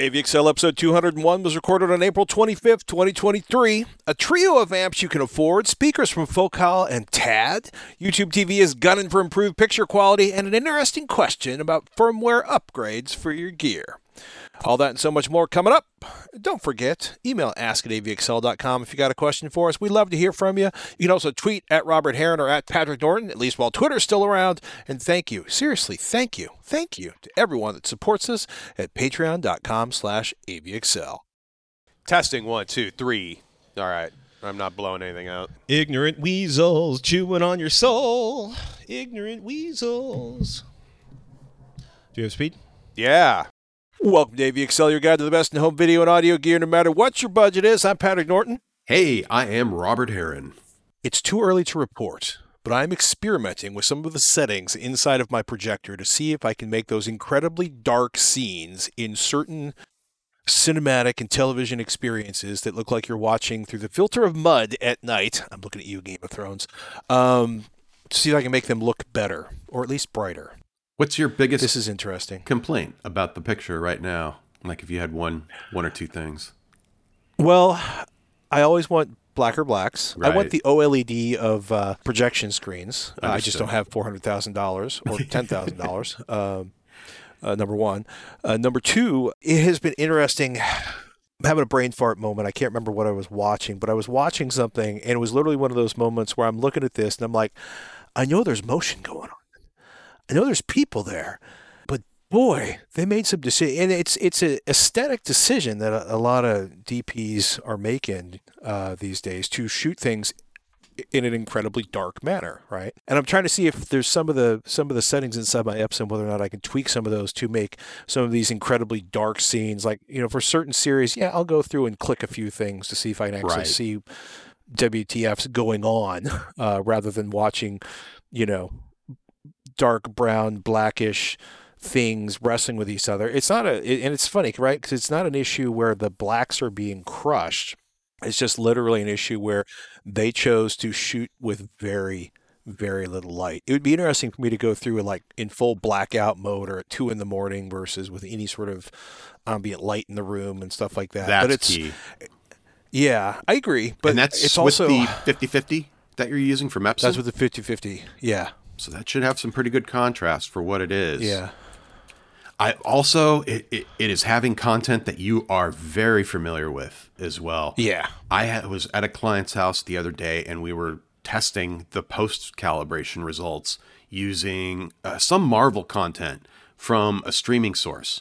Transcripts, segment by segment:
AVexcel episode 201 was recorded on April 25th, 2023. A trio of amps you can afford, speakers from Focal and TAD. YouTube TV is gunning for improved picture quality, and an interesting question about firmware upgrades for your gear. All that and so much more coming up. Don't forget, email ask at avexcel.com if you got a question for us. We'd love to hear from you. You can also tweet at Robert Heron or at Patrick Norton, at least while Twitter's still around. And thank you, seriously, thank you, thank you to everyone that supports us at patreon.com slash avexcel. Testing one, two, three. All right. I'm not blowing anything out. Ignorant weasels chewing on your soul. Ignorant weasels. Do you have speed? Yeah. Welcome to excel your guide to the best in home video and audio gear, no matter what your budget is. I'm Patrick Norton. Hey, I am Robert Heron. It's too early to report, but I'm experimenting with some of the settings inside of my projector to see if I can make those incredibly dark scenes in certain cinematic and television experiences that look like you're watching through the filter of mud at night. I'm looking at you, Game of Thrones. Um, to see if I can make them look better or at least brighter. What's your biggest This is interesting. complaint about the picture right now? Like if you had one one or two things. Well, I always want blacker blacks. I want the OLED of uh, projection screens. Uh, I just don't have four hundred thousand dollars or ten thousand dollars. Um, uh, number one. Uh, number two, it has been interesting. I'm having a brain fart moment. I can't remember what I was watching, but I was watching something, and it was literally one of those moments where I'm looking at this and I'm like, I know there's motion going on. I know there's people there, but boy, they made some decision, and it's it's an aesthetic decision that a, a lot of DPs are making uh, these days to shoot things in an incredibly dark manner, right? And I'm trying to see if there's some of the some of the settings inside my Epson, whether or not I can tweak some of those to make some of these incredibly dark scenes. Like you know, for certain series, yeah, I'll go through and click a few things to see if I can actually Right. see WTF's going on, uh, rather than watching, you know, dark brown, blackish things wrestling with each other. It's not a, and it's funny, right? Because it's not an issue where the blacks are being crushed. It's just literally an issue where they chose to shoot with very, very little light. It would be interesting for me to go through like in full blackout mode or at two in the morning versus with any sort of um, ambient light in the room and stuff like that. That's but it's key. yeah, I agree. But and that's it's with also the 50-50 that you're using for Epson. that's with the 50-50. Yeah, so that should have some pretty good contrast for what it is. yeah. I also it, it, it is having content that you are very familiar with as well. Yeah. I ha- was at a client's house the other day and we were testing the post calibration results using uh, some Marvel content from a streaming source.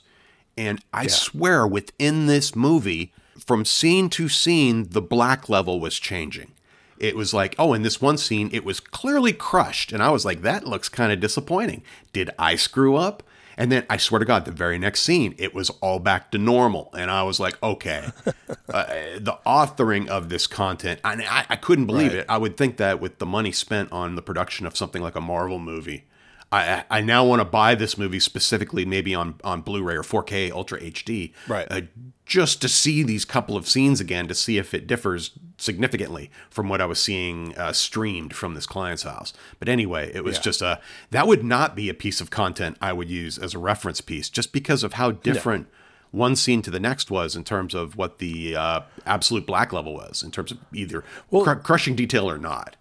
And I swear within this movie, from scene to scene, the black level was changing. It was like, oh, in this one scene, it was clearly crushed. And I was like, that looks kind of disappointing. Did I screw up? And then I swear to God, the very next scene, it was all back to normal. And I was like, okay, uh, the authoring of this content, and I, I couldn't believe Right. it. I would think that with the money spent on the production of something like a Marvel movie, I, I now want to buy this movie specifically, maybe on, on Blu-ray or 4K Ultra HD, Right. Uh, just to see these couple of scenes again to see if it differs significantly from what I was seeing uh, streamed from this client's house. But anyway, it was Yeah. just a that would not be a piece of content I would use as a reference piece, just because of how different one scene to the next was in terms of what the uh, absolute black level was in terms of either cr- crushing detail or not.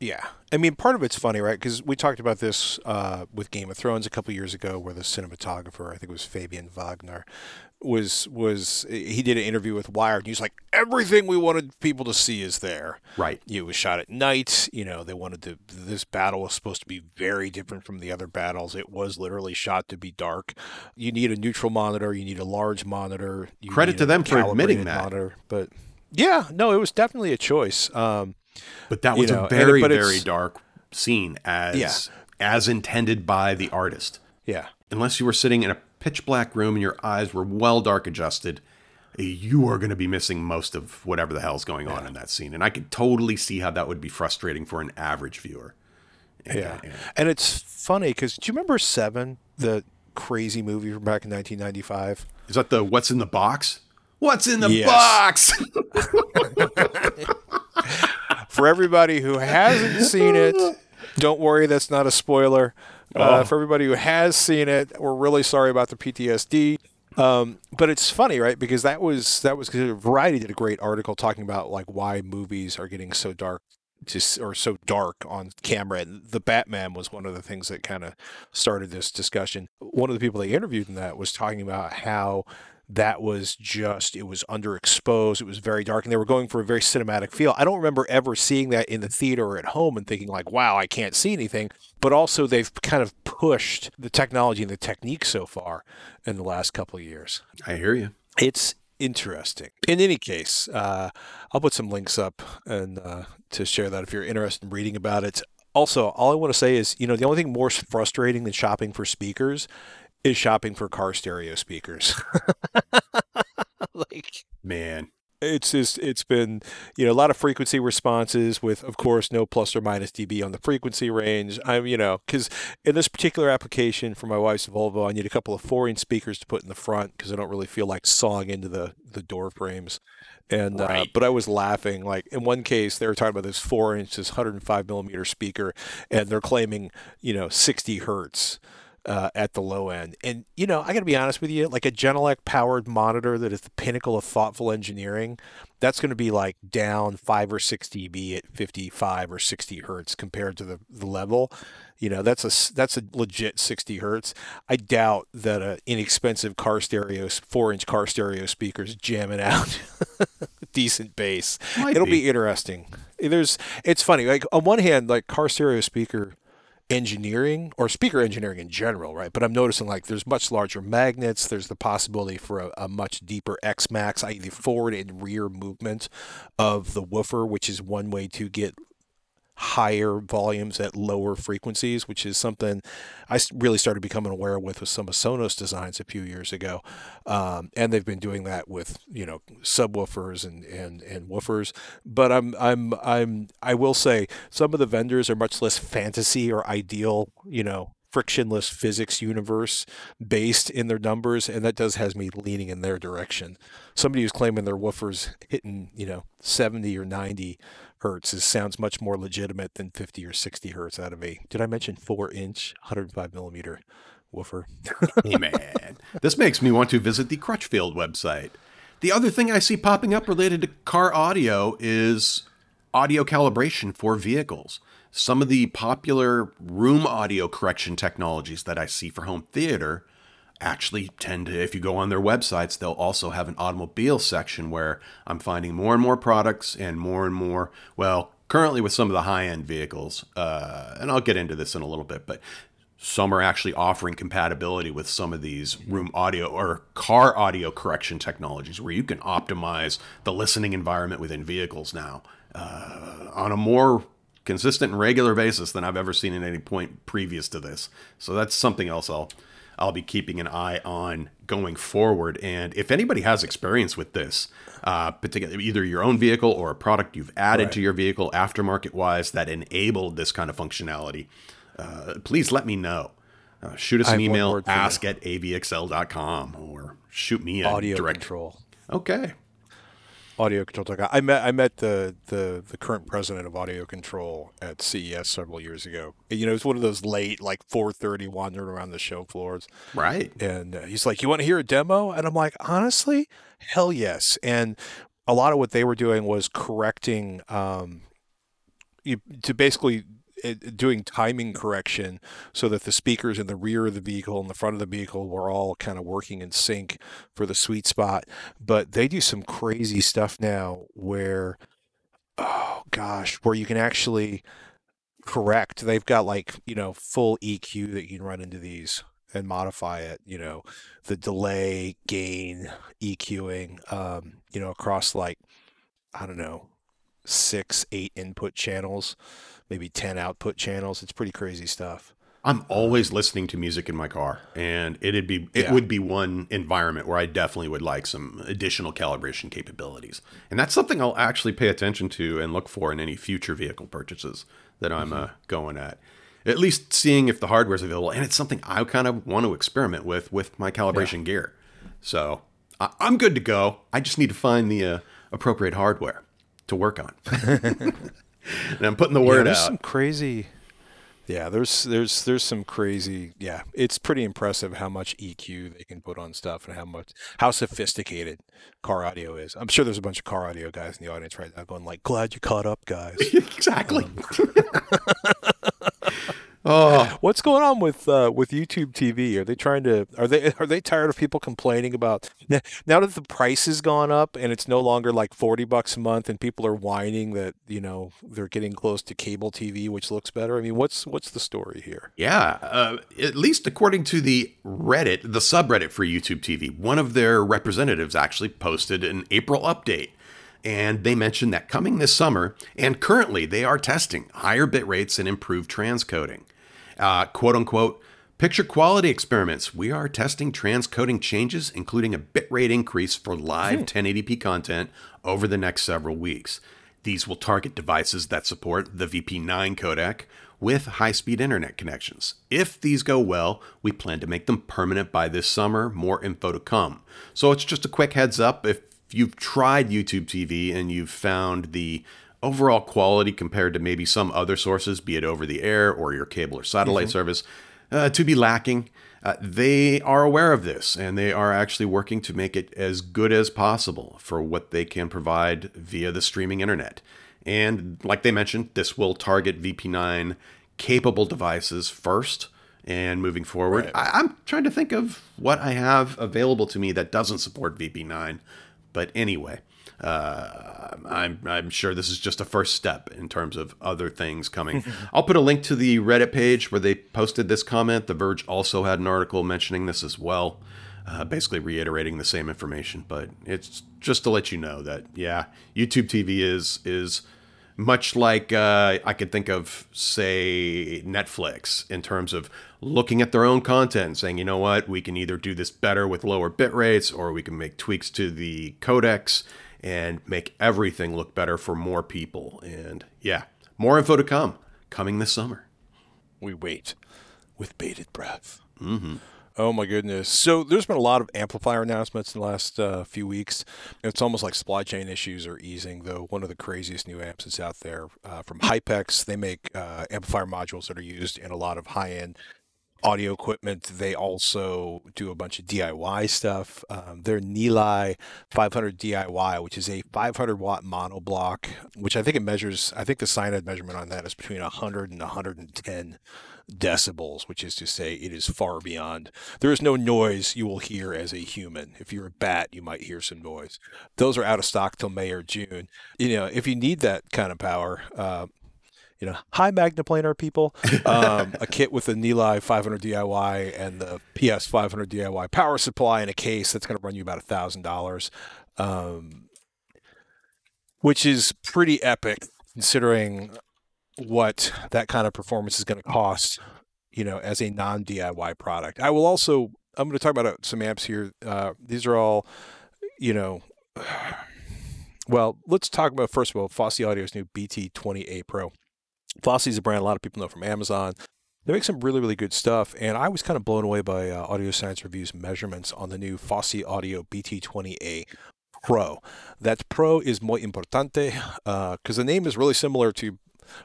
Yeah. I mean, part of it's funny, right? Because we talked about this uh, with Game of Thrones a couple years ago, where the cinematographer, I think it was Fabian Wagner, was was he did an interview with Wired. And he was like, everything we wanted people to see is there. Right. It was shot at night. You know, they wanted to. This battle was supposed to be very different from the other battles. It was literally shot to be dark. You need a neutral monitor. You need a large monitor. You Credit to them for admitting that. Monitor, but yeah, no, it was definitely a choice. Um, But that You was know, a and it- very very dark scene as Yeah. as intended by the artist. yeah. unless you were sitting in a pitch black room and your eyes were well dark adjusted, you are going to be missing most of whatever the hell's going on in that scene. And I could totally see how that would be frustrating for an average viewer. And, Yeah. uh, And it's funny because do you remember Seven, the crazy movie from back in 1995? Is that the what's in the box? What's in the Yes. box? For everybody who hasn't seen it, don't worry, that's not a spoiler. Uh, for everybody who has seen it, we're really sorry about the PTSD. Um, but it's funny, right? Because that was that was because Variety did a great article talking about like why movies are getting so dark just or so dark on camera. And the Batman was one of the things that kind of started this discussion. One of the people they interviewed in that was talking about how that was just it was underexposed it was very dark and they were going for a very cinematic feel i don't remember ever seeing that in the theater or at home and thinking like wow i can't see anything but also they've kind of pushed the technology and the technique so far in the last couple of years I hear you. it's interesting. In any case, uh, I'll put some links up and uh, to share that if you're interested in reading about it. Also, all I want to say is, you know, the only thing more frustrating than shopping for speakers is shopping for car stereo speakers. like Man, it's just it's been you know a lot of frequency responses with of course no plus or minus dB on the frequency range. I'm you know because in this particular application for my wife's Volvo, I need a couple of four inch speakers to put in the front because I don't really feel like sawing into the the door frames. And uh, but I was laughing like in one case they were talking about this four inch this 105 millimeter speaker and they're claiming you know 60 hertz uh, at the low end. And you know, I got to be honest with you, like a Genelec powered monitor that is the pinnacle of thoughtful engineering, that's going to be like down five or six dB at 55 or 60 hertz compared to the, the level. You know, that's a that's a legit 60 hertz. I doubt that a inexpensive car stereo, four inch car stereo speakers jamming out decent bass. Might It'll be. be interesting. There's, it's funny. Like on one hand, like car stereo speaker engineering or speaker engineering in general, right? But I'm noticing like there's much larger magnets. There's the possibility for a, a much deeper X max, i.e., the forward and rear movement of the woofer, which is one way to get higher volumes at lower frequencies, which is something I really started becoming aware with with some of Sonos designs a few years ago. Um, and they've been doing that with you know subwoofers and, and, and woofers. But I'm I'm I'm I will say some of the vendors are much less fantasy or ideal, you know, frictionless physics universe based in their numbers, and that does has me leaning in their direction. Somebody who's claiming their woofers hitting you know 70 or 90 hertz is sounds much more legitimate than 50 or 60 hertz out of a did i mention four inch 105 millimeter woofer hey man, this makes me want to visit the Crutchfield website. The other thing I see popping up related to car audio is audio calibration for vehicles. Some of the popular room audio correction technologies that I see for home theater actually tend to, if you go on their websites, they'll also have an automobile section where I'm finding more and more products and more and more, well, currently with some of the high end vehicles, uh, and I'll get into this in a little bit, but some are actually offering compatibility with some of these room audio or car audio correction technologies where you can optimize the listening environment within vehicles now uh, on a more consistent and regular basis than I've ever seen at any point previous to this. So that's something else I'll I'll be keeping an eye on going forward. And if anybody has experience with this, uh, particularly either your own vehicle or a product you've added to your vehicle aftermarket wise that enabled this kind of functionality, uh, please let me know. Uh, shoot us an email, word for you. ask at avexcel.com, or shoot me a audio direct. control Okay. Audio control tech. I met I met the, the the current president of audio control at CES several years ago. You know, it's one of those late like 4:30 wandering around the show floors. Right. And uh, he's like, "You want to hear a demo?" And I'm like, "Honestly, hell yes." And a lot of what they were doing was correcting um, you, to basically doing timing correction so that the speakers in the rear of the vehicle and the front of the vehicle were all kind of working in sync for the sweet spot. But they do some crazy stuff now where, oh gosh, where you can actually correct. They've got like, you know, full EQ that you can run into these and modify it, you know, the delay, gain, EQing, um, you know, across like, I don't know, six, eight input channels, maybe 10 output channels. It's pretty crazy stuff. I'm always listening to music in my car, and it'd be it Yeah. would be one environment where I definitely would like some additional calibration capabilities, and that's something I'll actually pay attention to and look for in any future vehicle purchases that I'm uh, going at. At least seeing if the hardware's available, and it's something I kind of want to experiment with with my calibration gear. So I- I'm good to go. I just need to find the uh, appropriate hardware to work on. and I'm putting the Yeah, word there's out. some crazy Yeah, there's there's there's some crazy. Yeah, it's pretty impressive how much EQ they can put on stuff and how much how sophisticated car audio is. I'm sure there's a bunch of car audio guys in the audience right now going like, "Glad you caught up, guys." exactly. Um, oh, What's going on with uh, with YouTube TV? Are they trying to? Are they are they tired of people complaining about n- now that the price has gone up and it's no longer like forty bucks a month and people are whining that you know they're getting close to cable TV, which looks better. I mean, what's what's the story here? Yeah, uh, at least according to the Reddit, the subreddit for YouTube TV, one of their representatives actually posted an April update. And they mentioned that coming this summer, and currently they are testing higher bit rates and improved transcoding. Uh, quote unquote, picture quality experiments. We are testing transcoding changes, including a bitrate increase for live 1080p content over the next several weeks. These will target devices that support the VP9 codec with high speed internet connections. If these go well, we plan to make them permanent by this summer. More info to come. So it's just a quick heads up if you've tried YouTube TV and you've found the overall quality compared to maybe some other sources, be it over the air or your cable or satellite service, uh, to be lacking. Uh, they are aware of this and they are actually working to make it as good as possible for what they can provide via the streaming internet. And like they mentioned, this will target VP9 capable devices first. And moving forward, I, I'm trying to think of what I have available to me that doesn't support VP9. But anyway, uh, I'm, I'm sure this is just a first step in terms of other things coming. I'll put a link to the Reddit page where they posted this comment. The Verge also had an article mentioning this as well, uh, basically reiterating the same information. But it's just to let you know that yeah, YouTube TV is is much like uh, I could think of, say, Netflix in terms of looking at their own content and saying, you know what, we can either do this better with lower bit rates or we can make tweaks to the codecs and make everything look better for more people. And yeah, more info to come, coming this summer. We wait with bated breath. Mm-hmm. Oh my goodness! So there's been a lot of amplifier announcements in the last uh, few weeks. It's almost like supply chain issues are easing, though. One of the craziest new amps that's out there uh, from Hypex. They make uh, amplifier modules that are used in a lot of high-end audio equipment. They also do a bunch of DIY stuff. Um, their Nilai 500 DIY, which is a 500 watt monoblock, which I think it measures. I think the SINAD measurement on that is between 100 and 110 decibels, which is to say it is far beyond. There is no noise you will hear as a human. If you're a bat, you might hear some noise. Those are out of stock till May or June. You know, if you need that kind of power, uh, you know, hi Magneplanar people, um, a kit with the Nilai 500 DIY and the PS 500 DIY power supply in a case that's going to run you about a thousand dollars, um, which is pretty epic considering what that kind of performance is going to cost. You know, as a non DIY product. I will also. I'm going to talk about uh, some amps here. Uh, these are all, you know. Well, let's talk about first of all Fosi Audio's new BT20A Pro. Fosi is a brand a lot of people know from Amazon. They make some really, really good stuff, and I was kind of blown away by uh, Audio Science Review's measurements on the new Fosi Audio BT20A Pro. That Pro is muy importante because uh, the name is really similar to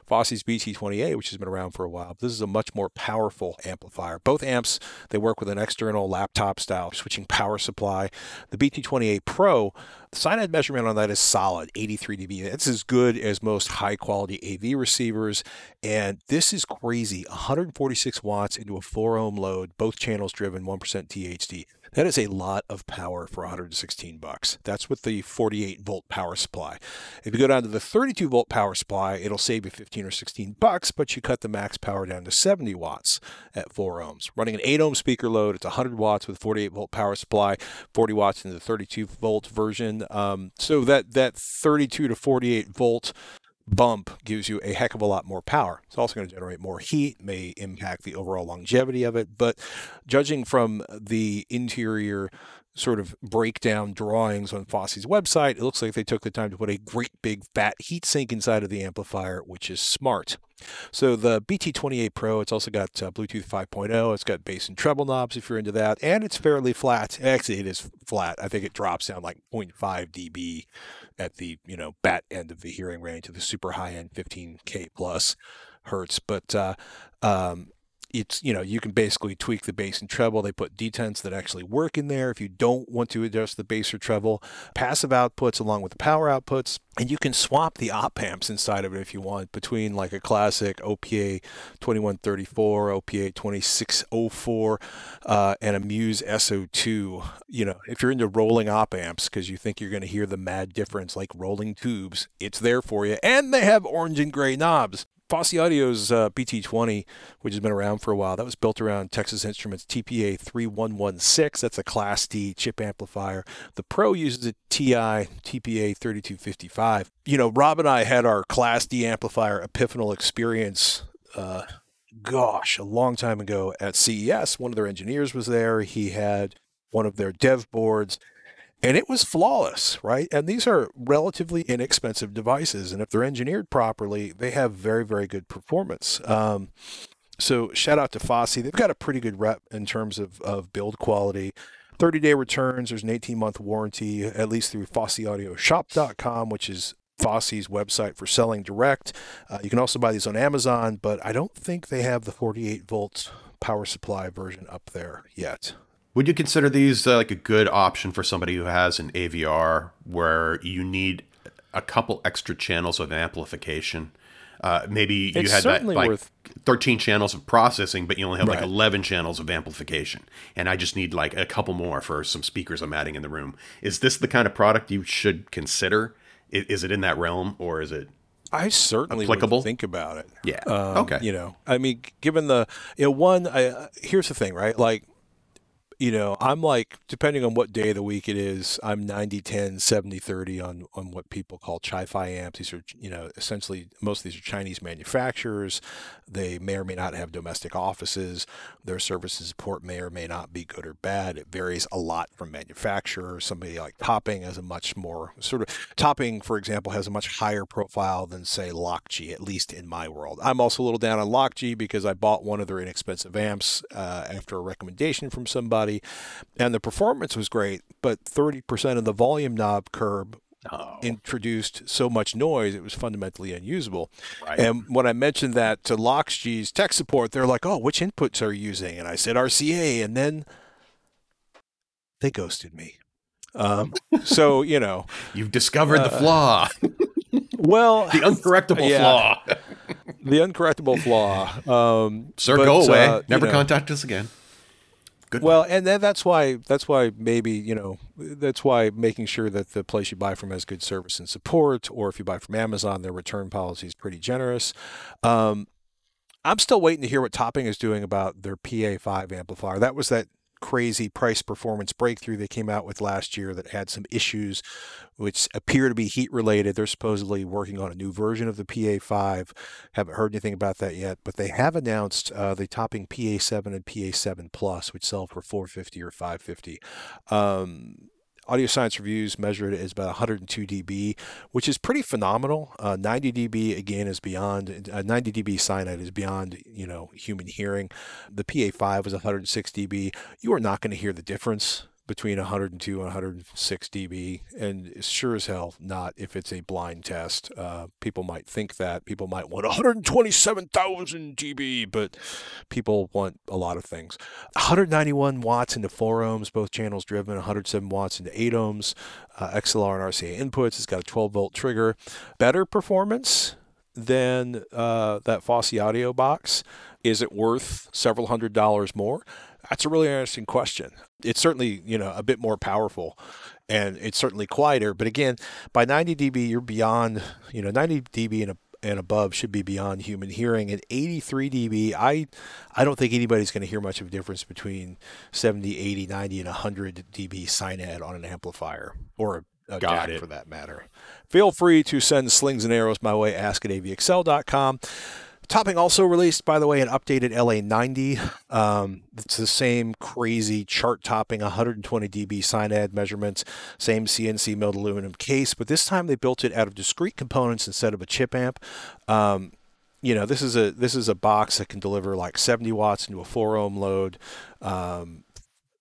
Fosi's BT20A, which has been around for a while. This is a much more powerful amplifier. Both amps, they work with an external laptop style switching power supply. The BT20A Pro, the SINAD measurement on that is solid, 83 dB. That's as good as most high quality AV receivers. And this is crazy 146 watts into a 4 ohm load, both channels driven, 1% THD. That is a lot of power for 116 bucks. That's with the 48 volt power supply. If you go down to the 32 volt power supply, it'll save you 15 or 16 bucks, but you cut the max power down to 70 watts at 4 ohms. Running an 8 ohm speaker load, it's 100 watts with 48 volt power supply, 40 watts in the 32 volt version. Um, so that that 32 to 48 volt bump gives you a heck of a lot more power. It's also going to generate more heat, may impact the overall longevity of it. But judging from the interior sort of breakdown drawings on Fosi's website, it looks like they took the time to put a great big fat heat sink inside of the amplifier, which is smart. So the BT20A Pro, it's also got uh, Bluetooth 5.0. It's got bass and treble knobs if you're into that, and it's fairly flat. Actually, it is flat. I think it drops down like 0.5 dB at the you know bat end of the hearing range to the super high end 15k plus hertz, but uh, um, it's you know you can basically tweak the bass and treble. They put detents that actually work in there if you don't want to adjust the bass or treble. Passive outputs along with the power outputs, and you can swap the op amps inside of it if you want between like a classic OPA 2134, OPA 2604, uh, and a MUSES02. You know if you're into rolling op amps because you think you're going to hear the mad difference like rolling tubes, it's there for you, and they have orange and gray knobs. Fosi Audio's uh, BT20, which has been around for a while, that was built around Texas Instruments TPA 3116. That's a Class D chip amplifier. The Pro uses a TI TPA 3255. You know, Rob and I had our Class D amplifier epiphanal experience. Uh, gosh, a long time ago at CES. One of their engineers was there. He had one of their dev boards and it was flawless, right? And these are relatively inexpensive devices, and if they're engineered properly, they have very, very good performance. Um, so shout out to Fosi. They've got a pretty good rep in terms of, of build quality. 30 day returns, there's an 18 month warranty, at least through FosiAudioShop.com, which is Fosi's website for selling direct. Uh, you can also buy these on Amazon, but I don't think they have the 48 volt power supply version up there yet. Would you consider these uh, like a good option for somebody who has an AVR where you need a couple extra channels of amplification? Uh, maybe you It's had that, like worth- 13 channels of processing, but you only have like 11 channels of amplification. And I just need like a couple more for some speakers I'm adding in the room. Is this the kind of product you should consider? I- Is it in that realm or is it? I certainly Applicable? would think about it. Yeah. Um, Okay. You know, I mean, given the, you know, one, I, uh, here's the thing, right? Like, you know, I'm like, depending on what day of the week it is, I'm 90, 10, 70, 30 on, on what people call Chi-Fi amps. These are, you know, essentially, most of these are Chinese manufacturers. They may or may not have domestic offices. Their service and support may or may not be good or bad. It varies a lot from manufacturer. Somebody like Topping has a much more sort of, Topping, for example, has a much higher profile than, say, Loxjie, at least in my world. I'm also a little down on Loxjie because I bought one of their inexpensive amps uh, after a recommendation from somebody, and the performance was great, but 30% of the volume knob curb Oh, introduced so much noise it was fundamentally unusable. right. And when I mentioned that to Loxjie's tech support, they're like, "Oh, which inputs are you using?" And I said RCA, and then they ghosted me. Um, so you know, You've discovered the uh, flaw, well, the uncorrectable yeah. flaw. the uncorrectable flaw. Um, Sir, but, go away. uh, Never know, contact us again. Good. Well, and then that's why that's why maybe you know that's why making sure that the place you buy from has good service and support, or if you buy from Amazon, their return policy is pretty generous. Um, I'm still waiting to hear what Topping is doing about their PA5 amplifier. That was that crazy price performance breakthrough they came out with last year that had some issues which appear to be heat related. They're supposedly working on a new version of the PA5. Haven't heard anything about that yet, but they have announced uh, the topping PA7 and PA7 Plus, which sell for 450 or 550. Um, Audio Science Reviews measure it as about 102 dB, which is pretty phenomenal. Uh, 90 dB again is beyond uh, 90 dB SINAD is beyond you know human hearing. The PA5 is 106 dB. You are not going to hear the difference between 102 and 106 dB, and sure as hell not if it's a blind test. Uh, people might think that people might want 127,000 dB, but people want a lot of things. 191 watts into 4 ohms, both channels driven, 107 watts into 8 ohms, uh, XLR and RCA inputs. It's got a 12 volt trigger. Better performance than uh, that Fosi audio box. Is it worth several hundred dollars more? That's a really interesting question. It's certainly, you know, a bit more powerful and it's certainly quieter. But again, by 90 dB, you're beyond, you know, 90 dB and, and above should be beyond human hearing. At 83 dB, I, I don't think anybody's going to hear much of a difference between 70, 80, 90, and 100 dB SINAD on an amplifier or a, a Got it. for that matter. Feel free to send slings and arrows my way, ask at avexcel.com. Topping also released, by the way, an updated LA90. Um, it's the same crazy chart topping 120 dB SINAD measurements, same CNC milled aluminum case, but this time they built it out of discrete components instead of a chip amp. Um, you know, this is a this is a box that can deliver like 70 watts into a 4 ohm load. Um,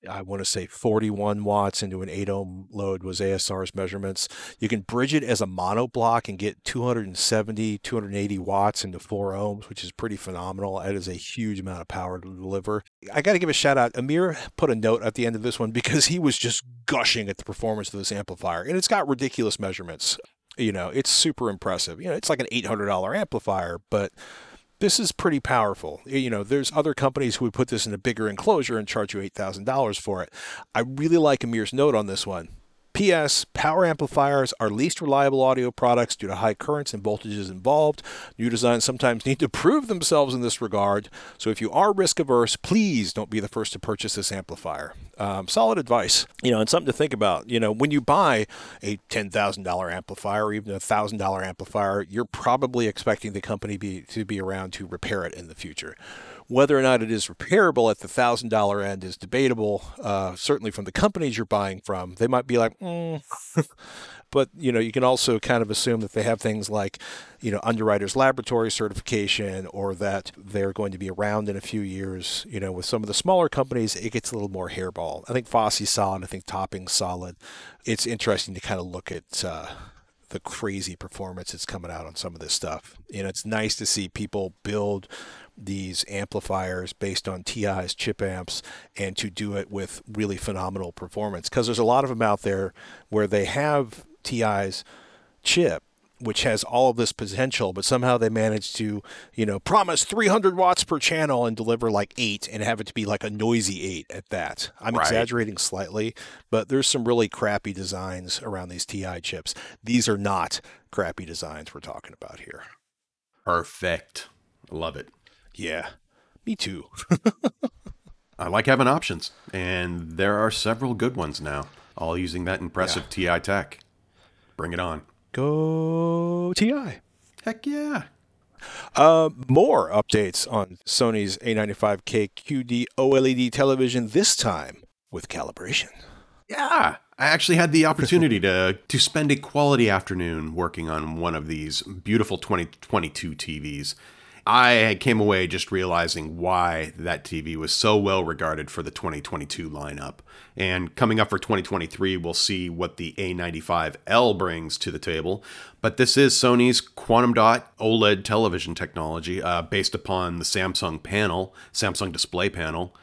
I want to say 41 watts into an 8 ohm load was ASR's measurements. You can bridge it as a mono block and get 270, 280 watts into 4 ohms, which is pretty phenomenal. That is a huge amount of power to deliver. I got to give a shout out. Amir put a note at the end of this one because he was just gushing at the performance of this amplifier, and it's got ridiculous measurements. You know, it's super impressive. You know, it's like an $800 amplifier, but this is pretty powerful. You know, there's other companies who would put this in a bigger enclosure and charge you $8,000 for it. I really like Amir's note on this one. P.S. Power amplifiers are least reliable audio products due to high currents and voltages involved. New designs sometimes need to prove themselves in this regard. So if you are risk averse, please don't be the first to purchase this amplifier. Um, solid advice, you know, and something to think about. You know, when you buy a $10,000 amplifier or even a $1,000 amplifier, you're probably expecting the company be, to be around to repair it in the future. Whether or not it is repairable at the thousand dollar end is debatable. Uh, certainly from the companies you're buying from, they might be like, mm. but you know, you can also kind of assume that they have things like, you know, underwriters laboratory certification, or that they're going to be around in a few years. You know, with some of the smaller companies, it gets a little more hairball. I think Fosi's solid. I think Topping's solid. It's interesting to kind of look at. Uh, the crazy performance that's coming out on some of this stuff. You know, it's nice to see people build these amplifiers based on TI's chip amps and to do it with really phenomenal performance. Because there's a lot of them out there where they have TI's chip, which has all of this potential, but somehow they manage to, you know, promise 300 watts per channel and deliver like eight and have it to be like a noisy eight at that. I'm Right. exaggerating slightly, but there's some really crappy designs around these TI chips. These are not crappy designs we're talking about here. Perfect. Love it. Yeah, me too. I like having options, and there are several good ones now, all using that impressive TI tech. Bring it on. Go TI. Heck yeah. Uh, more updates on Sony's A95K QD OLED television, this time with calibration. Yeah. I actually had the opportunity to to spend a quality afternoon working on one of these beautiful 2022 TVs. I came away just realizing why that TV was so well regarded for the 2022 lineup. And coming up for 2023, we'll see what the A95L brings to the table. But this is Sony's quantum dot OLED television technology uh, based upon the Samsung panel, Samsung display panel.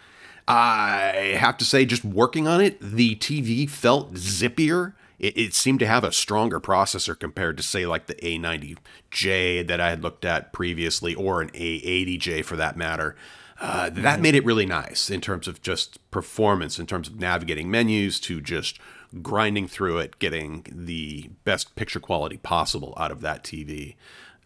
I have to say, just working on it, the TV felt zippier. It, it seemed to have a stronger processor compared to, say, like the A90J that I had looked at previously, or an A80J for that matter. Uh, that made it really nice in terms of just performance, in terms of navigating menus, to just grinding through it, getting the best picture quality possible out of that TV.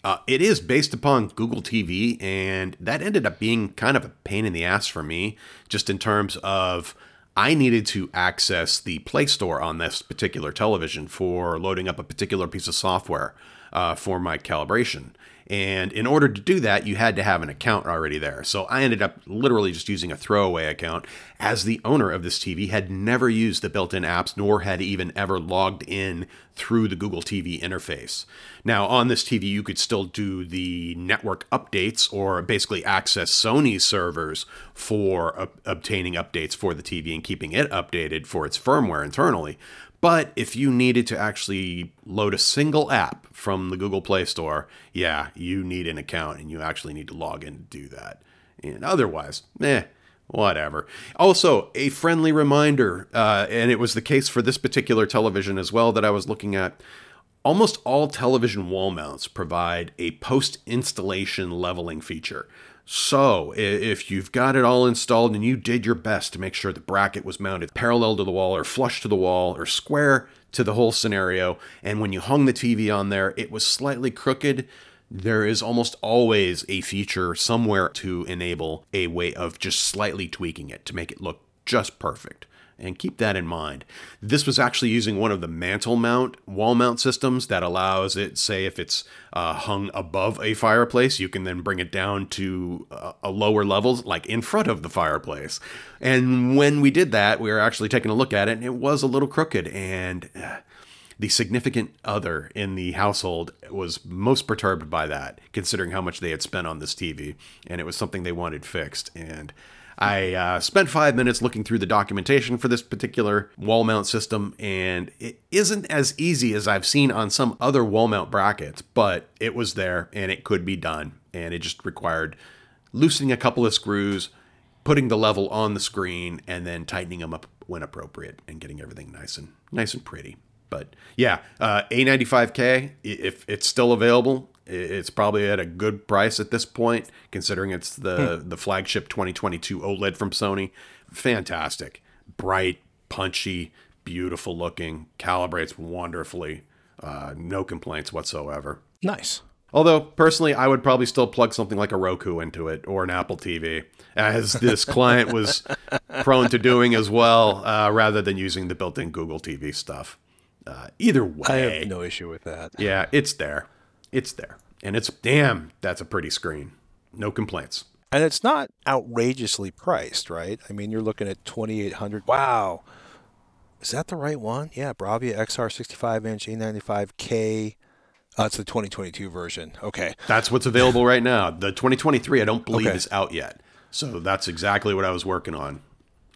Uh, it is based upon Google TV, and that ended up being kind of a pain in the ass for me, just in terms of I needed to access the Play Store on this particular television for loading up a particular piece of software uh, for my calibration. And in order to do that, you had to have an account already there. So I ended up literally just using a throwaway account, as the owner of this TV had never used the built in apps, nor had even ever logged in through the Google TV interface. Now, on this TV, you could still do the network updates or basically access Sony servers for ob- obtaining updates for the TV and keeping it updated for its firmware internally. But if you needed to actually load a single app from the Google Play Store, yeah, you need an account and you actually need to log in to do that. And otherwise, eh, whatever. Also, a friendly reminder, uh, and it was the case for this particular television as well that I was looking at. Almost all television wall mounts provide a post installation leveling feature. So, if you've got it all installed and you did your best to make sure the bracket was mounted parallel to the wall or flush to the wall or square to the whole scenario, and when you hung the TV on there, it was slightly crooked, there is almost always a feature somewhere to enable a way of just slightly tweaking it to make it look just perfect. And keep that in mind. This was actually using one of the mantle mount wall mount systems that allows it, say, if it's uh, hung above a fireplace, you can then bring it down to uh, a lower level, like in front of the fireplace. And when we did that, we were actually taking a look at it, and it was a little crooked. And uh, the significant other in the household was most perturbed by that, considering how much they had spent on this TV, and it was something they wanted fixed. And I uh, spent five minutes looking through the documentation for this particular wall mount system, and it isn't as easy as I've seen on some other wall mount brackets, but it was there and it could be done. And it just required loosening a couple of screws, putting the level on the screen, and then tightening them up when appropriate and getting everything nice and nice and pretty. But yeah, uh, A95K, if it's still available, it's probably at a good price at this point, considering it's the hmm. the flagship 2022 OLED from Sony. Fantastic, bright, punchy, beautiful looking, calibrates wonderfully. Uh, no complaints whatsoever. Nice. Although personally, I would probably still plug something like a Roku into it or an Apple TV, as this client was prone to doing as well, uh, rather than using the built-in Google TV stuff. Uh, either way, I have no issue with that. Yeah, it's there it's there. And it's damn, that's a pretty screen. No complaints. And it's not outrageously priced, right? I mean, you're looking at 2800. Wow. Is that the right one? Yeah, Bravia XR 65 inch A95K. Oh, it's the 2022 version. Okay. That's what's available right now. The 2023, I don't believe, okay. is out yet. So that's exactly what I was working on.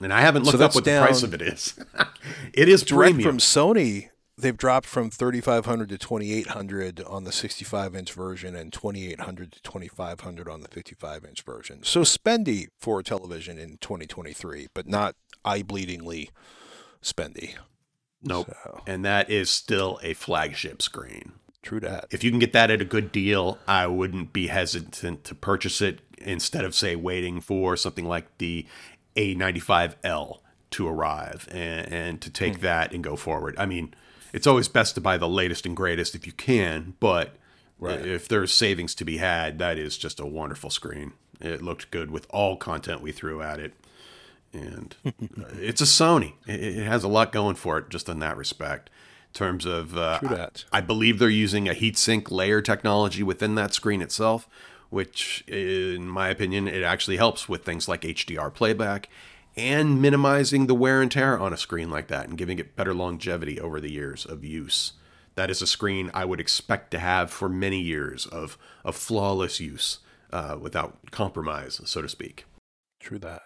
And I haven't looked so up what the price of it is. it is direct premium. from Sony they've dropped from 3500 to 2800 on the 65 inch version and 2800 to 2500 on the 55 inch version. So spendy for a television in 2023, but not eye bleedingly spendy. Nope. So. And that is still a flagship screen. True that. If you can get that at a good deal, I wouldn't be hesitant to purchase it instead of, say, waiting for something like the A95L to arrive and, and to take hmm. that and go forward. I mean, it's always best to buy the latest and greatest if you can, but right. if there's savings to be had, that is just a wonderful screen. It looked good with all content we threw at it. And it's a Sony. It has a lot going for it just in that respect. In terms of, uh, I, I believe they're using a heatsink layer technology within that screen itself, which, in my opinion, it actually helps with things like HDR playback and minimizing the wear and tear on a screen like that and giving it better longevity over the years of use. That is a screen I would expect to have for many years of, of flawless use uh, without compromise, so to speak. True that.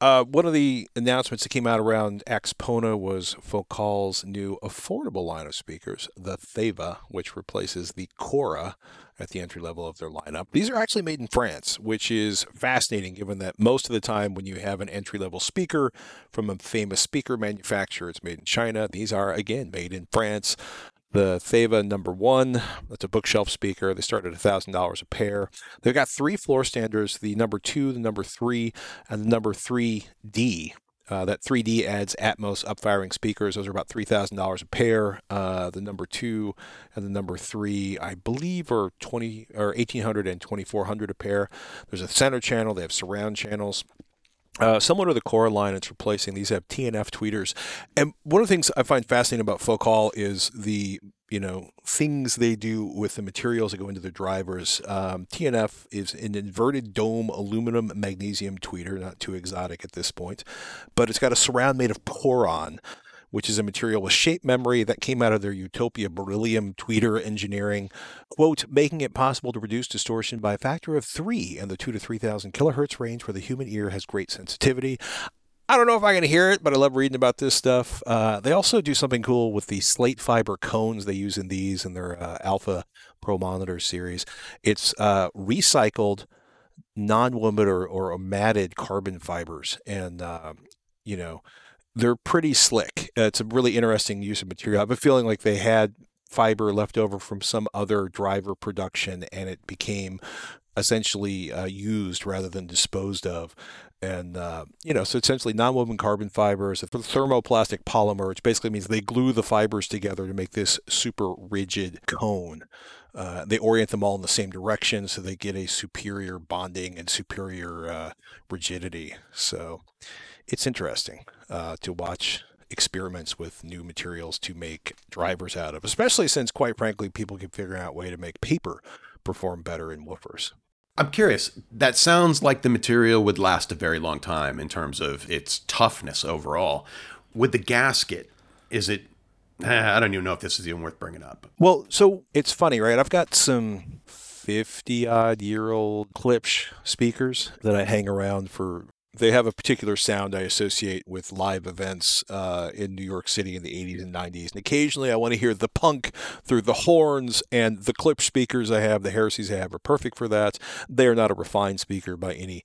Uh, one of the announcements that came out around Axpona was Focal's new affordable line of speakers, the Theva, which replaces the Chora at the entry level of their lineup. These are actually made in France, which is fascinating given that most of the time when you have an entry level speaker from a famous speaker manufacturer, it's made in China. These are, again, made in France the Theva number one. That's a bookshelf speaker. They start at $1,000 a pair. They've got three floor standards the number two, the number three, and the number 3D. Uh, that 3D adds Atmos upfiring speakers. Those are about $3,000 a pair. Uh, the number two and the number three, I believe, are 20 or 1800 and 2400 a pair. There's a center channel. They have surround channels. Uh, similar to the Chora line, it's replacing these have TNF tweeters, and one of the things I find fascinating about Focal is the you know things they do with the materials that go into the drivers. Um, TNF is an inverted dome aluminum magnesium tweeter, not too exotic at this point, but it's got a surround made of poron which is a material with shape memory that came out of their Utopia beryllium tweeter engineering, quote, making it possible to reduce distortion by a factor of three in the two to 3,000 kilohertz range where the human ear has great sensitivity. I don't know if I can hear it, but I love reading about this stuff. Uh, they also do something cool with the slate fiber cones they use in these in their uh, Alpha Pro Monitor series. It's uh, recycled non-woven or, or matted carbon fibers, and um, you know they're pretty slick. Uh, it's a really interesting use of material. I have a feeling like they had fiber left over from some other driver production and it became essentially uh, used rather than disposed of. And, uh, you know, so essentially non woven carbon fibers, the thermoplastic polymer, which basically means they glue the fibers together to make this super rigid cone. Uh, they orient them all in the same direction so they get a superior bonding and superior uh, rigidity. So it's interesting uh, to watch experiments with new materials to make drivers out of, especially since, quite frankly, people can figure out a way to make paper perform better in woofers. I'm curious. That sounds like the material would last a very long time in terms of its toughness overall. With the gasket, is it? I don't even know if this is even worth bringing up. Well, so it's funny, right? I've got some 50 odd year old Klipsch speakers that I hang around for they have a particular sound I associate with live events uh, in New York City in the 80s and 90s. And occasionally I want to hear the punk through the horns and the Klipsch speakers I have, the Heresies I have are perfect for that. They are not a refined speaker by any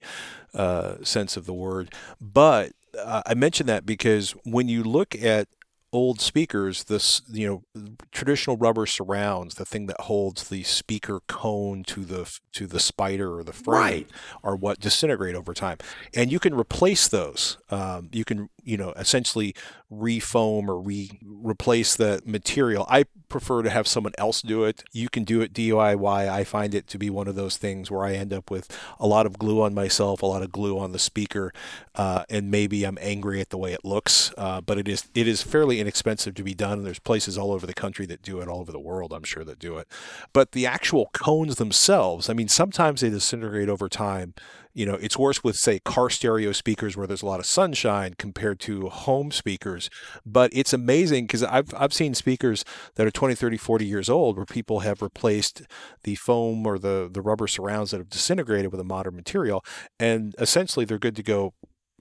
uh, sense of the word. But uh, I mention that because when you look at old speakers, this you know traditional rubber surrounds, the thing that holds the speaker cone to the to the spider or the frame, Right. are what disintegrate over time, and you can replace those. Um, you can you know essentially refoam or re replace the material. I prefer to have someone else do it. You can do it DIY. I find it to be one of those things where I end up with a lot of glue on myself, a lot of glue on the speaker, uh, and maybe I'm angry at the way it looks. Uh, but it is it is fairly inexpensive to be done. And there's places all over the country that do it, all over the world, I'm sure that do it. But the actual cones themselves, I mean, sometimes they disintegrate over time you know, it's worse with, say, car stereo speakers where there's a lot of sunshine compared to home speakers. But it's amazing because I've, I've seen speakers that are 20, 30, 40 years old where people have replaced the foam or the, the rubber surrounds that have disintegrated with a modern material. And essentially they're good to go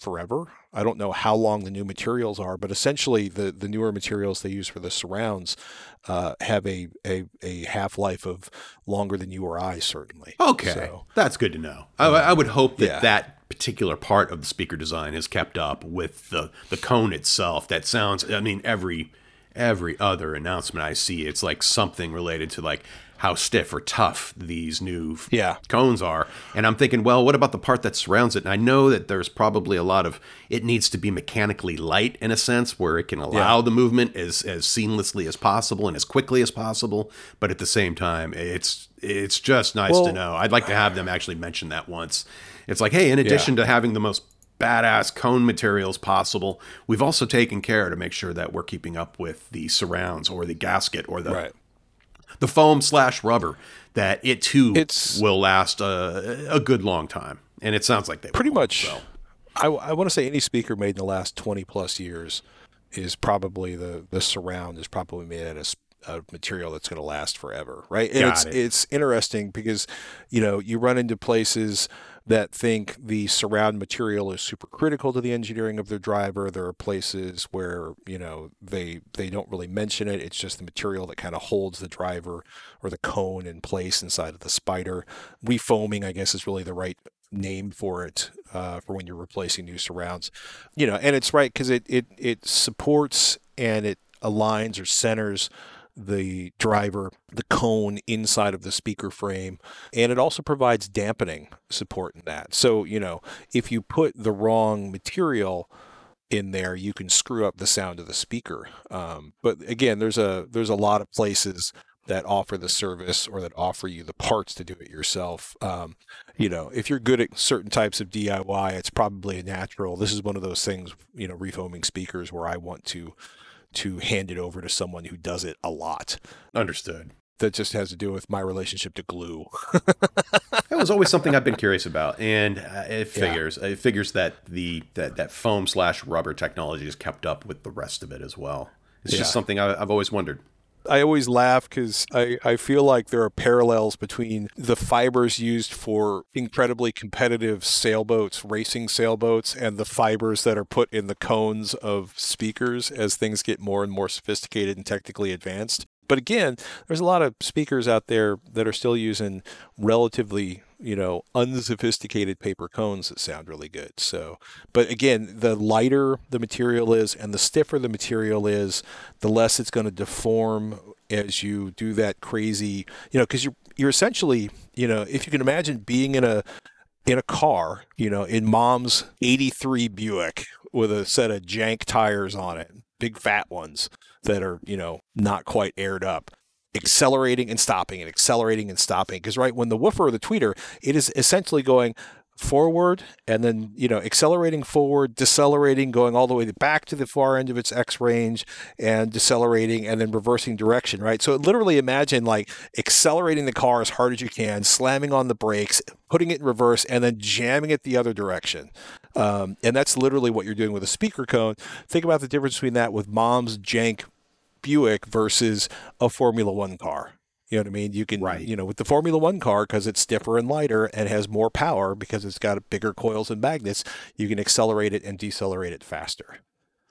forever. I don't know how long the new materials are, but essentially the, the newer materials they use for the surrounds uh, have a, a, a half life of longer than you or I, certainly. Okay, So, that's good to know. I, I would hope that Yeah. that particular part of the speaker design is kept up with the the cone itself. That sounds. I mean, every every other announcement I see, it's like something related to like how stiff or tough these new Yeah. cones are. And I'm thinking, well, what about the part that surrounds it? And I know that there's probably a lot of it needs to be mechanically light in a sense where it can allow the movement as as seamlessly as possible and as quickly as possible. But at the same time, it's it's just nice to know. I'd like to have them actually mention that once. It's like, hey, in addition to having the most badass cone materials possible, we've also taken care to make sure that we're keeping up with the surrounds or the gasket or the right. The foam slash rubber that it too It's- will last a, a good long time. And it sounds like they pretty much so. I, I want to say any speaker made in the last 20 plus years is probably the the surround is probably made out of a material that's going to last forever right and Got it's it. it's interesting because you know you run into places that think the surround material is super critical to the engineering of their driver. There are places where you know they they don't really mention it. It's just the material that kind of holds the driver or the cone in place inside of the spider. Refoaming i guess is really the right name for it uh, for when you're replacing new surrounds. You know and it's right because it, it it supports and it aligns or centers the driver the cone inside of the speaker frame and it also provides dampening support in that. So you know if you put the wrong material in there you can screw up the sound of the speaker. Um, but again there's a there's a lot of places that offer the service or that offer you the parts to do it yourself. Um, you know if you're good at certain types of diy it's probably a natural. This is one of those things you know refoaming speakers where i want to to hand it over to someone who does it a lot Understood. that just has to do with my relationship to glue That was always something I've been curious about, and uh, it figures it figures that the that, that foam slash rubber technology is kept up with the rest of it as well. It's Yeah. just something I've always wondered. I always laugh because I, I feel like there are parallels between the fibers used for incredibly competitive sailboats, racing sailboats, and the fibers that are put in the cones of speakers as things get more and more sophisticated and technically advanced. But again, there's a lot of speakers out there that are still using relatively, you know, unsophisticated paper cones that sound really good. So, but again, the lighter the material is and the stiffer the material is, the less it's going to deform as you do that crazy, you know, because you're you're essentially, you know, if you can imagine being in a in a car, you know, in mom's 83 Buick with a set of jank tires on it, big fat ones that are, you know, not quite aired up, accelerating and stopping and accelerating and stopping. Because, right, when the woofer or the tweeter, it is essentially going forward and then you know accelerating forward decelerating going all the way back to the far end of its x range and decelerating and then reversing direction right? So literally imagine like accelerating the car as hard as you can slamming on the brakes putting it in reverse and then jamming it the other direction. Um, and that's literally what you're doing with a speaker cone. Think about the difference between that with mom's jank buick versus a formula one car You know what I mean? You can, Right. you know, with the Formula One car, because it's stiffer and lighter and has more power because it's got bigger coils and magnets, you can accelerate it and decelerate it faster.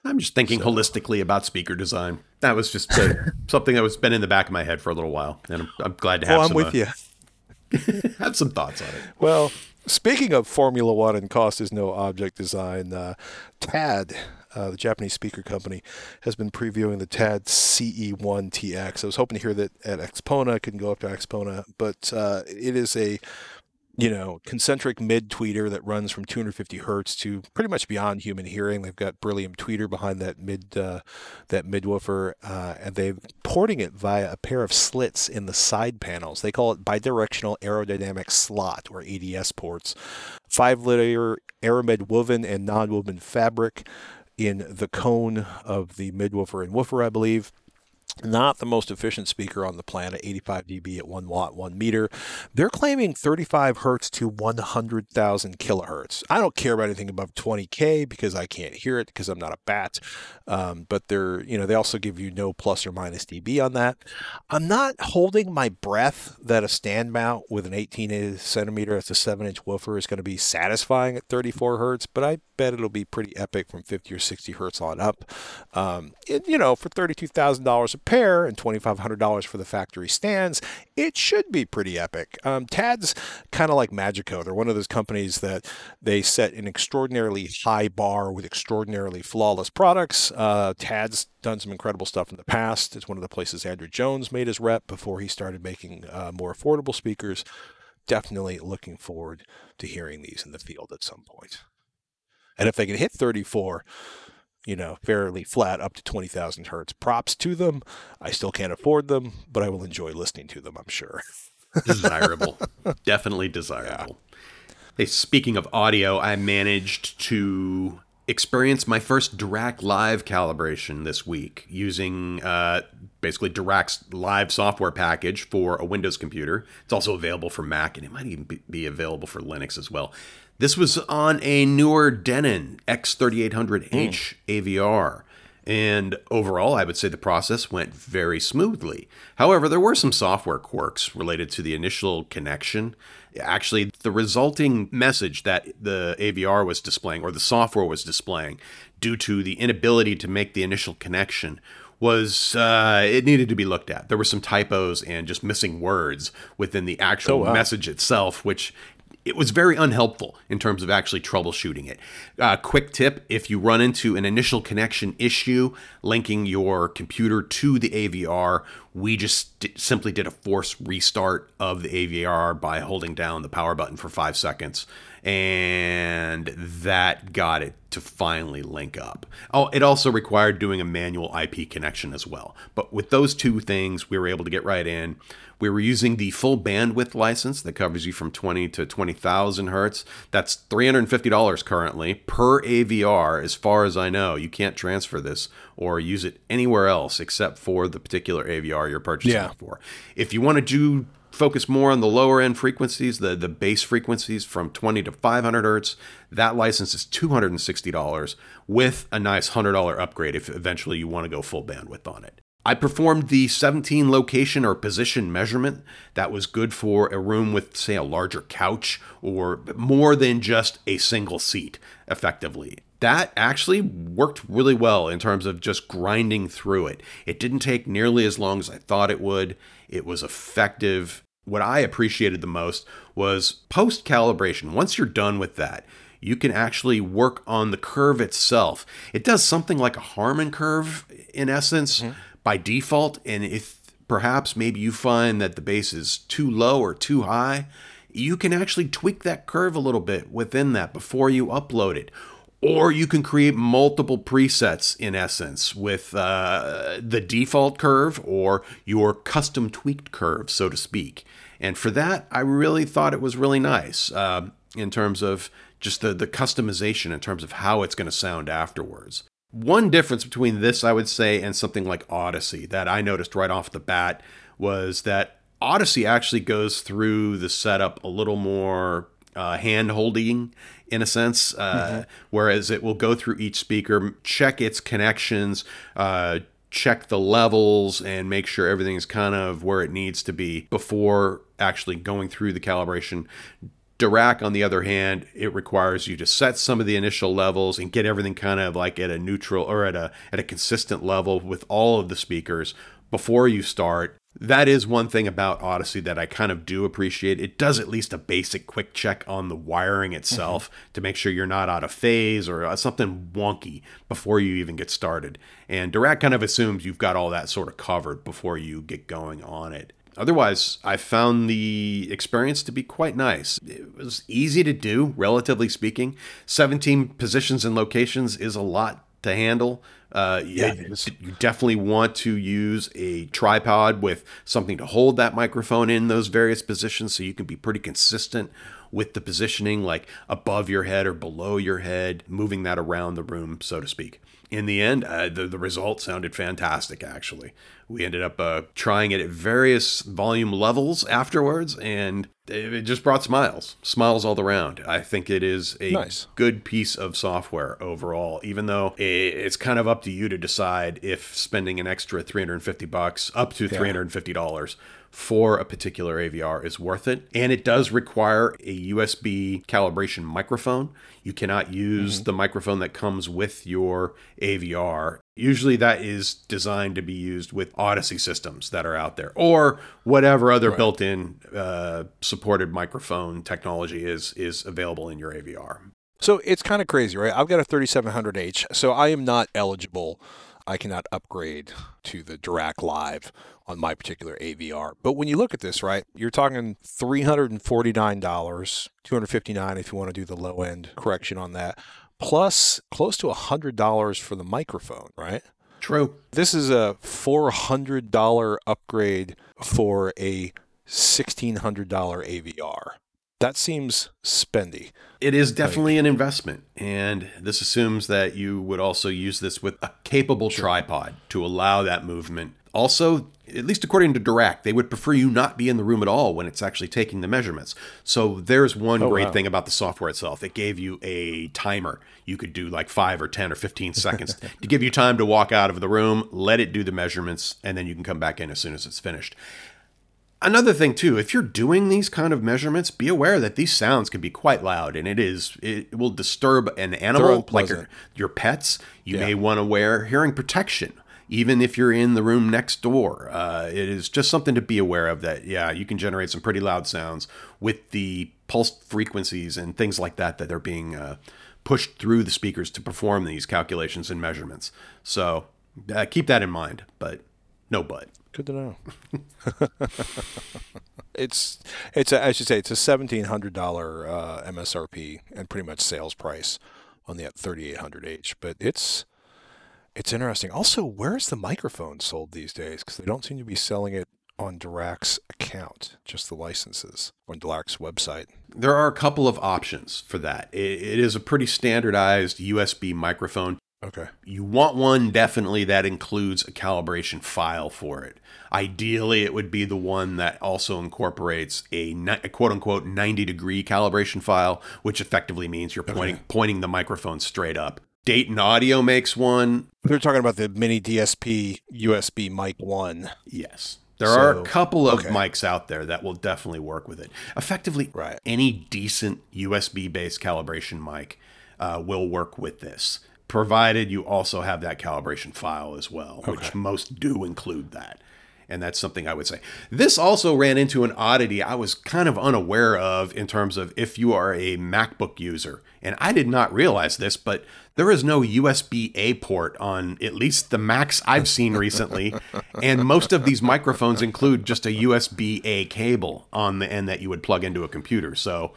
I'm just thinking holistically about speaker design. That was just uh, something that was been in the back of my head for a little while, and I'm, I'm glad to have Oh, I'm some, with uh, you. have some thoughts on it. Well, speaking of Formula One and cost is no object design, uh, TAD, uh, the Japanese speaker company, has been previewing the TAD CE1 TX. I was hoping to hear that at Axpona. I couldn't go up to Axpona, but uh, it is a you know, concentric mid tweeter that runs from 250 hertz to pretty much beyond human hearing. They've got beryllium tweeter behind that mid uh, that midwoofer, uh, and they're porting it via a pair of slits in the side panels. They call it bidirectional aerodynamic slot or ADS ports. Five layer aramid woven and non-woven fabric in the cone of the midwoofer and woofer, I believe not the most efficient speaker on the planet, 85 dB at 1 watt, 1 meter. They're claiming 35 hertz to 100,000 kilohertz. I don't care about anything above 20K because I can't hear it because I'm not a bat. Um, but they're, you know, they also give you no plus or minus dB on that. I'm not holding my breath that a stand mount with an 18 centimeter, that's a 7 inch woofer, is going to be satisfying at 34 hertz, but I it'll be pretty epic from 50 or 60 hertz on up. Um, it, you know, for $32,000 a pair and $2,500 for the factory stands, it should be pretty epic. Um, TAD's kind of like Magico. They're one of those companies that they set an extraordinarily high bar with extraordinarily flawless products. Uh, TAD's done some incredible stuff in the past. It's one of the places Andrew Jones made his rep before he started making uh, more affordable speakers. Definitely looking forward to hearing these in the field at some point. And if they can hit 34, you know, fairly flat up to 20,000 hertz, props to them. I still can't afford them, but I will enjoy listening to them, I'm sure. desirable. Definitely desirable. Hey, speaking of audio, I managed to experience my first Dirac live calibration this week using uh, basically Dirac's live software package for a Windows computer. It's also available for Mac, and it might even be available for Linux as well. This was on a newer Denon X3800H AVR. And overall, I would say the process went very smoothly. However, there were some software quirks related to the initial connection. Actually, the resulting message that the AVR was displaying, or the software was displaying, due to the inability to make the initial connection, was uh, it needed to be looked at. There were some typos and just missing words within the actual Oh, wow. message itself, which it was very unhelpful in terms of actually troubleshooting it. Uh, quick tip if you run into an initial connection issue linking your computer to the AVR, we just di- simply did a force restart of the AVR by holding down the power button for five seconds. And that got it to finally link up. Oh, it also required doing a manual IP connection as well. But with those two things, we were able to get right in. We were using the full bandwidth license that covers you from 20 to 20,000 hertz. That's $350 currently per AVR, as far as I know. You can't transfer this or use it anywhere else except for the particular AVR you're purchasing Yeah. it for. If you want to do focus more on the lower end frequencies, the, the bass frequencies from 20 to 500 hertz, that license is $260 with a nice $100 upgrade if eventually you want to go full bandwidth on it. I performed the 17 location or position measurement. That was good for a room with, say, a larger couch or more than just a single seat, effectively. That actually worked really well in terms of just grinding through it. It didn't take nearly as long as I thought it would. It was effective. What I appreciated the most was post calibration. Once you're done with that, you can actually work on the curve itself. It does something like a Harman curve in essence mm-hmm. by default. And if perhaps maybe you find that the bass is too low or too high, you can actually tweak that curve a little bit within that before you upload it. Or you can create multiple presets in essence with uh, the default curve or your custom tweaked curve, so to speak. And for that, I really thought it was really nice uh, in terms of just the, the customization in terms of how it's going to sound afterwards. One difference between this, I would say, and something like Audyssey that I noticed right off the bat was that Audyssey actually goes through the setup a little more uh, hand holding in a sense, uh, whereas it will go through each speaker, check its connections, uh, check the levels and make sure everything's kind of where it needs to be before actually going through the calibration. Dirac, on the other hand, it requires you to set some of the initial levels and get everything kind of like at a neutral or at a at a consistent level with all of the speakers before you start. That is one thing about Audyssey that I kind of do appreciate. It does at least a basic quick check on the wiring itself to make sure you're not out of phase or uh, something wonky before you even get started. And Dirac kind of assumes you've got all that sort of covered before you get going on it. Otherwise, I found the experience to be quite nice. It was easy to do, relatively speaking. 17 positions and locations is a lot to handle. Uh, Yeah, you- it you definitely want to use a tripod with something to hold that microphone in those various positions so you can be pretty consistent with the positioning, like above your head or below your head, moving that around the room, so to speak. In the end, uh, the, the result sounded fantastic, actually. We ended up uh, trying it at various volume levels afterwards, and it just brought smiles. Smiles all around. I think it is a Nice. good piece of software overall, even though it's kind of up to you to decide if spending an extra 350 bucks up to $350 for a particular AVR is worth it. And it does require a USB calibration microphone. You cannot use the microphone that comes with your AVR. Usually that is designed to be used with Audyssey systems that are out there or whatever other built-in uh, supported microphone technology is is available in your AVR. So it's kind of crazy, right? I've got a 3700H, so I am not eligible. I cannot upgrade to the Dirac Live on my particular AVR. But when you look at this, right, you're talking $349, 259 if you want to do the low end correction on that, plus close to $100 for the microphone, right? True. This is a $400 upgrade for a $1,600 AVR. That seems spendy. It is definitely an investment, and this assumes that you would also use this with a capable tripod to allow that movement. Also, at least according to Dirac, they would prefer you not be in the room at all when it's actually taking the measurements. So there's one oh, great wow. thing about the software itself. It gave you a timer. You could do like five or 10 or 15 seconds to give you time to walk out of the room, let it do the measurements, and then you can come back in as soon as it's finished. Another thing too, if you're doing these kind of measurements, be aware that these sounds can be quite loud, and it is it will disturb an animal like your, your pets. You Yeah. may want to wear hearing protection, even if you're in the room next door. Uh, it is just something to be aware of. That yeah, you can generate some pretty loud sounds with the pulse frequencies and things like that that are being uh, pushed through the speakers to perform these calculations and measurements. So uh, keep that in mind, but no but. Good to know. it's it's a, I should say it's a seventeen hundred dollar uh, MSRP and pretty much sales price on the thirty eight hundred H. But it's it's interesting. Also, where's the microphone sold these days? Because they don't seem to be selling it on Dirac's account, just the licenses on Dirac's website. There are a couple of options for that. It, it is a pretty standardized USB microphone. Okay. You want one definitely that includes a calibration file for it. Ideally, it would be the one that also incorporates a, a quote unquote 90 degree calibration file, which effectively means you're pointing, pointing the microphone straight up. Dayton Audio makes one. They're talking about the miniDSP USB mic one. Yes. There are a couple of okay. mics out there that will definitely work with it. Effectively, Right. any decent USB based calibration mic uh, will work with this, provided you also have that calibration file as well, which most do include that. And that's something I would say. This also ran into an oddity I was kind of unaware of in terms of if you are a MacBook user. And I did not realize this, but there is no USB A port on at least the Macs I've seen recently. and most of these microphones include just a USB A cable on the end that you would plug into a computer. So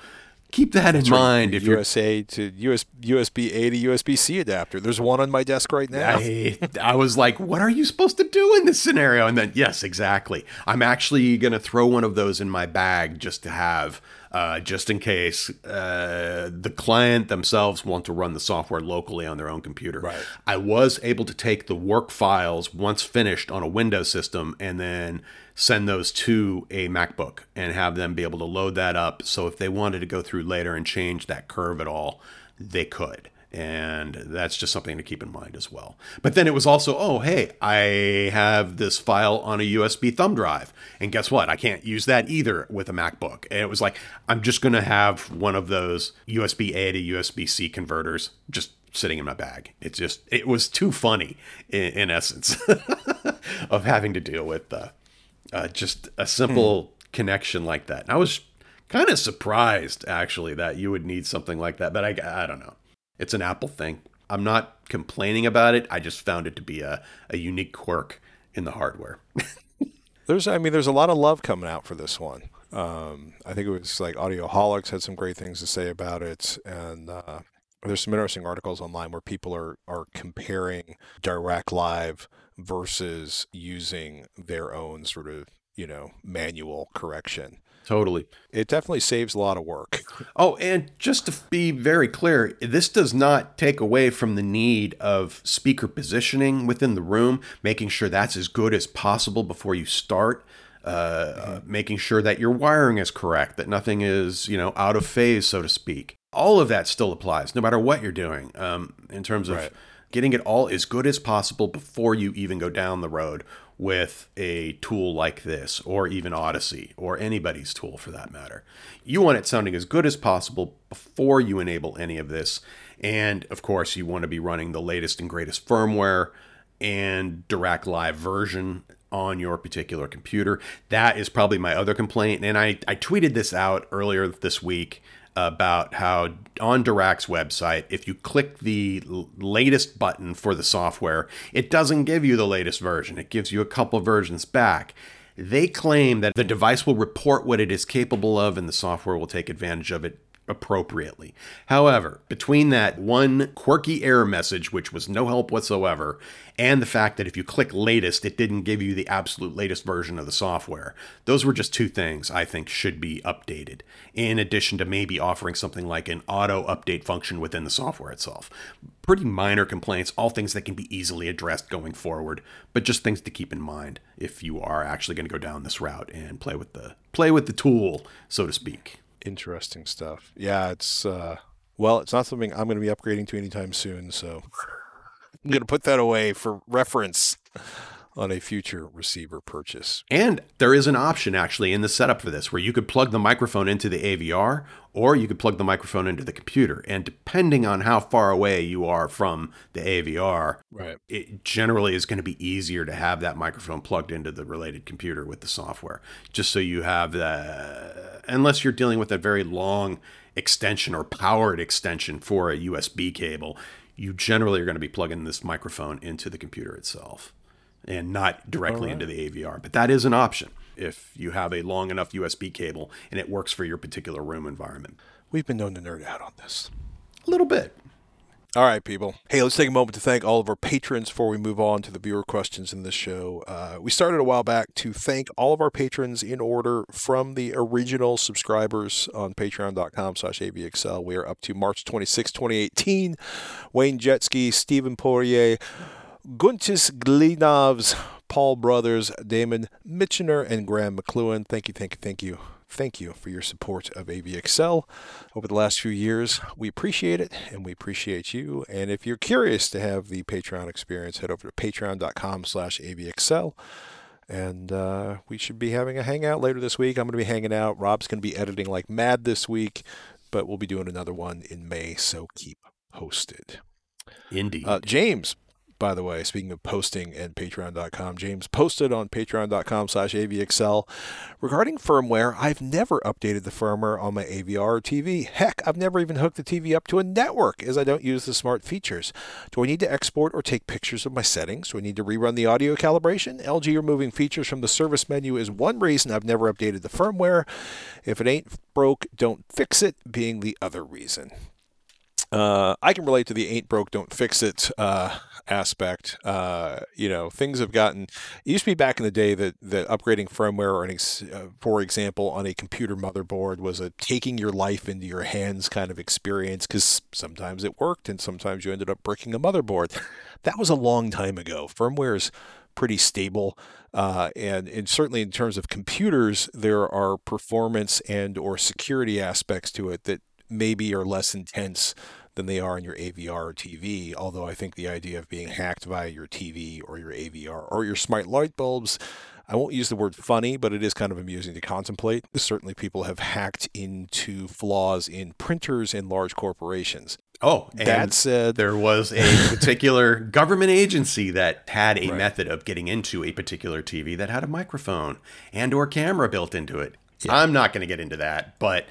keep that in mind if you're USA to US, USB A to USB C adapter. There's one on my desk right now. I, I was like, what are you supposed to do in this scenario? And then, yes, exactly. I'm actually going to throw one of those in my bag just to have, uh, just in case uh, the client themselves want to run the software locally on their own computer. Right. I was able to take the work files once finished on a Windows system and then send those to a MacBook and have them be able to load that up. So if they wanted to go through later and change that curve at all, they could. And that's just something to keep in mind as well. But then it was also, oh, hey, I have this file on a USB thumb drive. And guess what? I can't use that either with a MacBook. And it was like, I'm just going to have one of those USB A to USB C converters just sitting in my bag. It just, it was too funny in, in essence of having to deal with uh, uh, just a simple hmm. connection like that. And I was kind of surprised actually that you would need something like that, but I, I don't know. It's an Apple thing. I'm not complaining about it. I just found it to be a, a unique quirk in the hardware. there's, I mean, there's a lot of love coming out for this one. Um, I think it was like Audioholics had some great things to say about it, and uh, there's some interesting articles online where people are are comparing Dirac Live versus using their own sort of you know manual correction Totally. It definitely saves a lot of work. Oh, and just to be very clear, this does not take away from the need of speaker positioning within the room, making sure that's as good as possible before you start. Uh, mm-hmm. uh, making sure that your wiring is correct, that nothing is, you know, out of phase, so to speak. All of that still applies, no matter what you're doing, um, in terms of right. Getting it all as good as possible before you even go down the road with a tool like this, or even Audyssey, or anybody's tool for that matter. You want it sounding as good as possible before you enable any of this. And of course, you want to be running the latest and greatest firmware and Dirac Live version on your particular computer. That is probably my other complaint. And I, I tweeted this out earlier this week about how on Dirac's website, if you click the latest button for the software, it doesn't give you the latest version. It gives you a couple versions back. They claim that the device will report what it is capable of and the software will take advantage of it appropriately. However, between that one quirky error message, which was no help whatsoever, and the fact that if you click latest, it didn't give you the absolute latest version of the software, those were just two things I think should be updated, in addition to maybe offering something like an auto update function within the software itself. Pretty minor complaints, all things that can be easily addressed going forward, but just things to keep in mind if you are actually going to go down this route and play with the play with the tool, so to speak interesting stuff. Yeah, it's uh, well, it's not something I'm going to be upgrading to anytime soon, so I'm going to put that away for reference on a future receiver purchase. And there is an option actually in the setup for this where you could plug the microphone into the AVR or you could plug the microphone into the computer. And depending on how far away you are from the AVR, right. it generally is going to be easier to have that microphone plugged into the related computer with the software. Just so you have the, unless you're dealing with a very long extension or powered extension for a USB cable, you generally are going to be plugging this microphone into the computer itself and not directly right. into the AVR. But that is an option if you have a long enough USB cable and it works for your particular room environment. We've been known to nerd out on this. A little bit. All right, people. Hey, let's take a moment to thank all of our patrons before we move on to the viewer questions in this show. Uh, we started a while back to thank all of our patrons in order from the original subscribers on patreon.com slash avexcel. We are up to March 26, 2018. Wayne Jetski, Stephen Poirier, Guntis Glinovs, Paul Brothers, Damon Mitchener, and Graham McLuhan. Thank you, thank you, thank you, thank you for your support of AVexcel over the last few years. We appreciate it, and we appreciate you. And if you're curious to have the Patreon experience, head over to patreon.com slash AVexcel. And uh, we should be having a hangout later this week. I'm going to be hanging out. Rob's going to be editing like mad this week, but we'll be doing another one in May, so keep posted. Indeed. Uh, James, by the way, speaking of posting and patreon.com, James posted on patreon.com slash avexcel regarding firmware. I've never updated the firmware on my AVR TV. Heck, I've never even hooked the TV up to a network as I don't use the smart features. Do I need to export or take pictures of my settings? Do I need to rerun the audio calibration? LG removing features from the service menu is one reason I've never updated the firmware. If it ain't broke, don't fix it, being the other reason. Uh, I can relate to the ain't broke, don't fix it uh, aspect. Uh, you know, things have gotten. It used to be back in the day that that upgrading firmware, or uh, for example, on a computer motherboard was a taking your life into your hands kind of experience because sometimes it worked and sometimes you ended up breaking a motherboard. That was a long time ago. Firmware is pretty stable. Uh, and, and certainly in terms of computers, there are performance and or security aspects to it that maybe are less intense than they are on your AVR or TV. Although I think the idea of being hacked via your TV or your AVR or your smart light bulbs. I won't use the word funny, but it is kind of amusing to contemplate. Certainly, people have hacked into flaws in printers in large corporations. Oh, and That said, there was a particular government agency that had a Right. method of getting into a particular TV that had a microphone and or camera built into it. I'm not going to get into that, but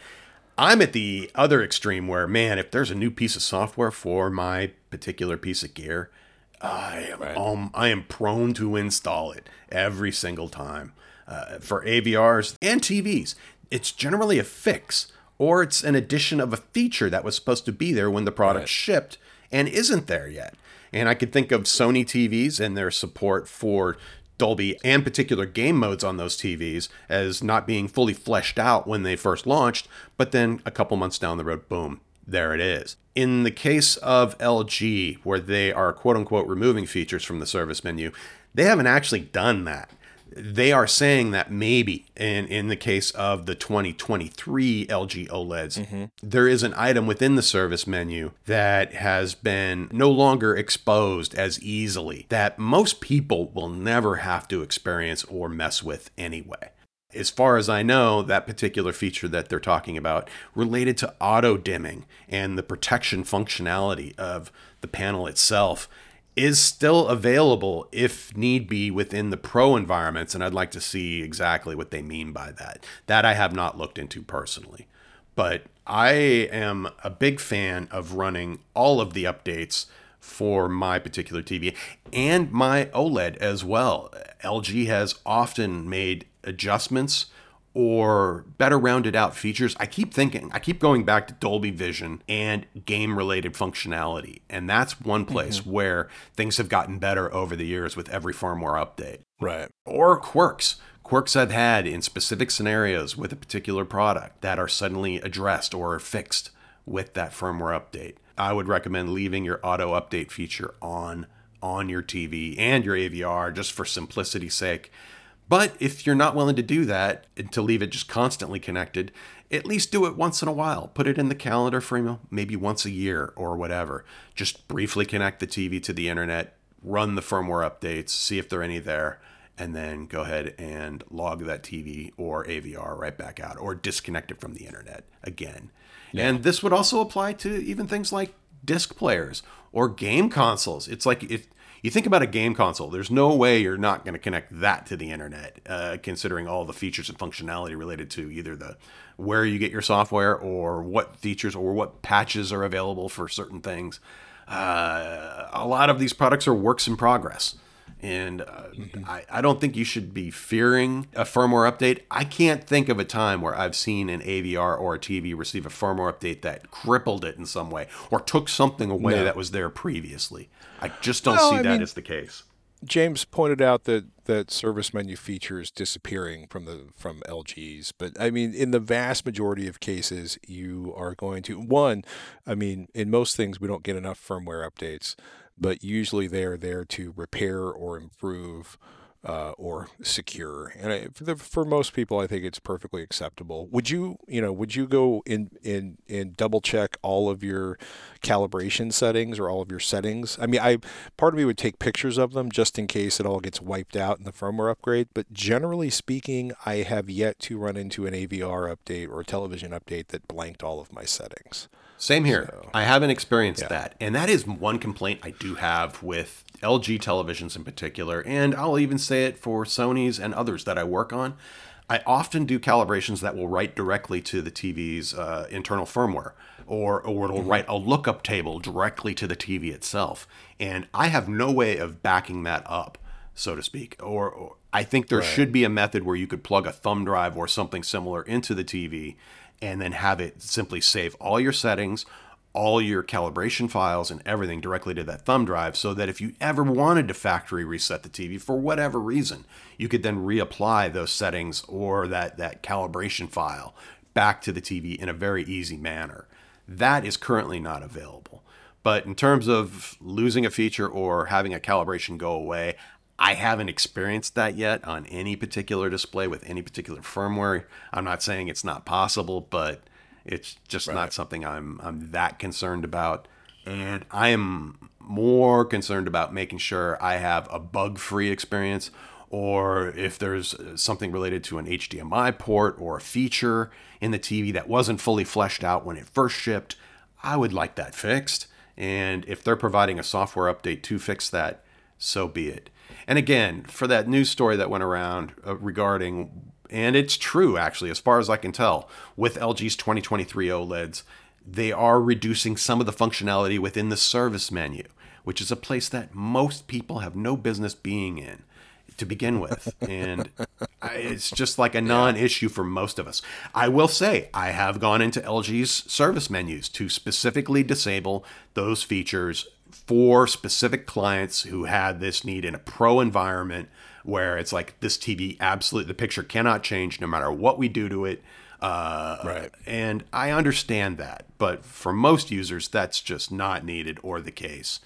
I'm at the other extreme where, man, if there's a new piece of software for my particular piece of gear, I am um, I am prone to install it every single time. Uh, for AVRs and TVs, it's generally a fix or it's an addition of a feature that was supposed to be there when the product shipped and isn't there yet. And I could think of Sony TVs and their support for Dolby and particular game modes on those TVs as not being fully fleshed out when they first launched, but then a couple months down the road, boom, there it is. In the case of LG, where they are quote unquote removing features from the service menu, they haven't actually done that. They are saying that maybe in, in the case of the 2023 LG OLEDs, mm-hmm. there is an item within the service menu that has been no longer exposed as easily, that most people will never have to experience or mess with anyway. As far as I know, that particular feature that they're talking about related to auto dimming and the protection functionality of the panel itself is still available if need be within the pro environments and I'd like to see exactly what they mean by that. That I have not looked into personally. But I am a big fan of running all of the updates for my particular TV and my OLED as well. LG has often made adjustments or better rounded out features. I keep thinking, I keep going back to Dolby Vision and game related functionality. And that's one mm-hmm. place where things have gotten better over the years with every firmware update right. or quirks. Quirks I've had in specific scenarios with a particular product that are suddenly addressed or fixed with that firmware update. I would recommend leaving your auto update feature on on your TV and your AVR just for simplicity's sake. But if you're not willing to do that and to leave it just constantly connected, at least do it once in a while. Put it in the calendar for you know, maybe once a year or whatever. Just briefly connect the TV to the internet, run the firmware updates, see if there are any there, and then go ahead and log that TV or AVR right back out or disconnect it from the internet again. And this would also apply to even things like disc players or game consoles. It's like if you think about a game console, there's no way you're not going to connect that to the internet, uh, considering all the features and functionality related to either the where you get your software or what features or what patches are available for certain things. Uh, a lot of these products are works in progress. And uh, I, I don't think you should be fearing a firmware update. I can't think of a time where I've seen an AVR or a TV receive a firmware update that crippled it in some way or took something away No. that was there previously. I just don't Well, see I that mean- as the case. James pointed out that that service menu features disappearing from the from LGs, but I mean, in the vast majority of cases, you are going to one. I mean, in most things, we don't get enough firmware updates, but usually they are there to repair or improve. Uh, or secure, and I, for, the, for most people, I think it's perfectly acceptable. Would you, you know, would you go in in and double check all of your calibration settings or all of your settings? I mean, I part of me would take pictures of them just in case it all gets wiped out in the firmware upgrade. But generally speaking, I have yet to run into an AVR update or a television update that blanked all of my settings. Same here. I haven't experienced Yeah. that. And that is one complaint I do have with LG televisions in particular. And I'll even say it for Sony's and others that I work on. I often do calibrations that will write directly to the TV's uh, internal firmware, or, or it'll write a lookup table directly to the TV itself. And I have no way of backing that up, so to speak. Or, or I think there should be a method where you could plug a thumb drive or something similar into the TV and then have it simply save all your settings, all your calibration files, and everything directly to that thumb drive so that if you ever wanted to factory reset the TV for whatever reason, you could then reapply those settings or that, that calibration file back to the TV in a very easy manner. That is currently not available. But in terms of losing a feature or having a calibration go away, I haven't experienced that yet on any particular display with any particular firmware. I'm not saying it's not possible, but it's just not something I'm I'm that concerned about. And I am more concerned about making sure I have a bug free experience or if there's something related to an HDMI port or a feature in the TV that wasn't fully fleshed out when it first shipped, I would like that fixed. And if they're providing a software update to fix that, so be it. And again, for that news story that went around uh, regarding, and it's true actually, as far as I can tell, with LG's 2023 OLEDs, they are reducing some of the functionality within the service menu, which is a place that most people have no business being in to begin with. And it's just like a non issue for most of us. I will say, I have gone into LG's service menus to specifically disable those features for specific clients who had this need in a pro environment where it's like this TV absolutely, the picture cannot change no matter what we do to it. Uh, Right. And I understand that. But for most users, that's just not needed or the case.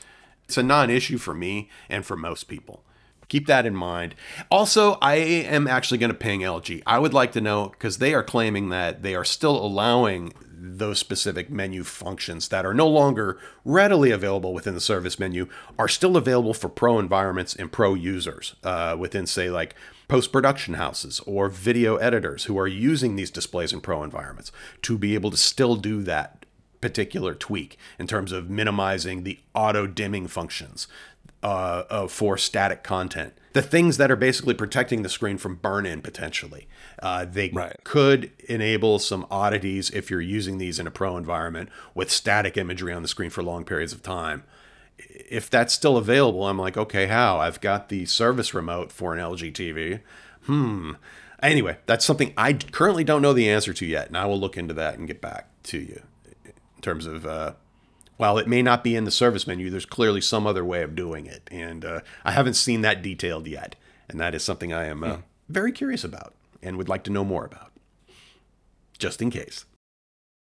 It's a non issue for me and for most people. Keep that in mind. Also, I am actually going to ping LG. I would like to know because they are claiming that they are still allowing those specific menu functions that are no longer readily available within the service menu are still available for pro environments and pro users uh, within, say, like post production houses or video editors who are using these displays in pro environments to be able to still do that particular tweak in terms of minimizing the auto dimming functions uh, uh, for static content. The things that are basically protecting the screen from burn in potentially. Uh, they Right. could enable some oddities if you're using these in a pro environment with static imagery on the screen for long periods of time. If that's still available, I'm like, okay, how? I've got the service remote for an LG TV. Hmm. Anyway, that's something I currently don't know the answer to yet, and I will look into that and get back to you in terms of uh, while it may not be in the service menu, there's clearly some other way of doing it, and uh, I haven't seen that detailed yet, and that is something I am uh, very curious about and would like to know more about, just in case.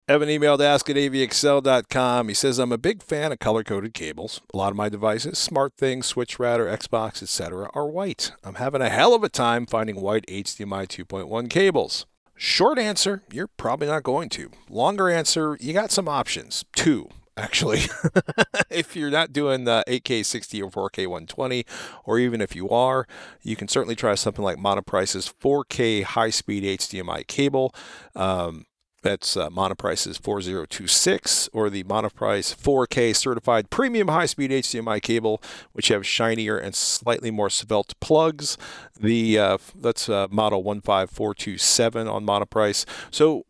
Evan emailed ask at avexcel.com. He says, I'm a big fan of color coded cables. A lot of my devices, smart things, switch router, Xbox, etc., are white. I'm having a hell of a time finding white HDMI 2.1 cables. Short answer, you're probably not going to. Longer answer, you got some options. Two, actually. if you're not doing the 8K 60 or 4K 120, or even if you are, you can certainly try something like Monoprice's 4K high speed HDMI cable. Um, that's uh, Monoprice's 4026 or the Monoprice 4K certified premium high speed HDMI cable, which have shinier and slightly more svelte plugs. The uh, that's uh, model 15427 on Monoprice. So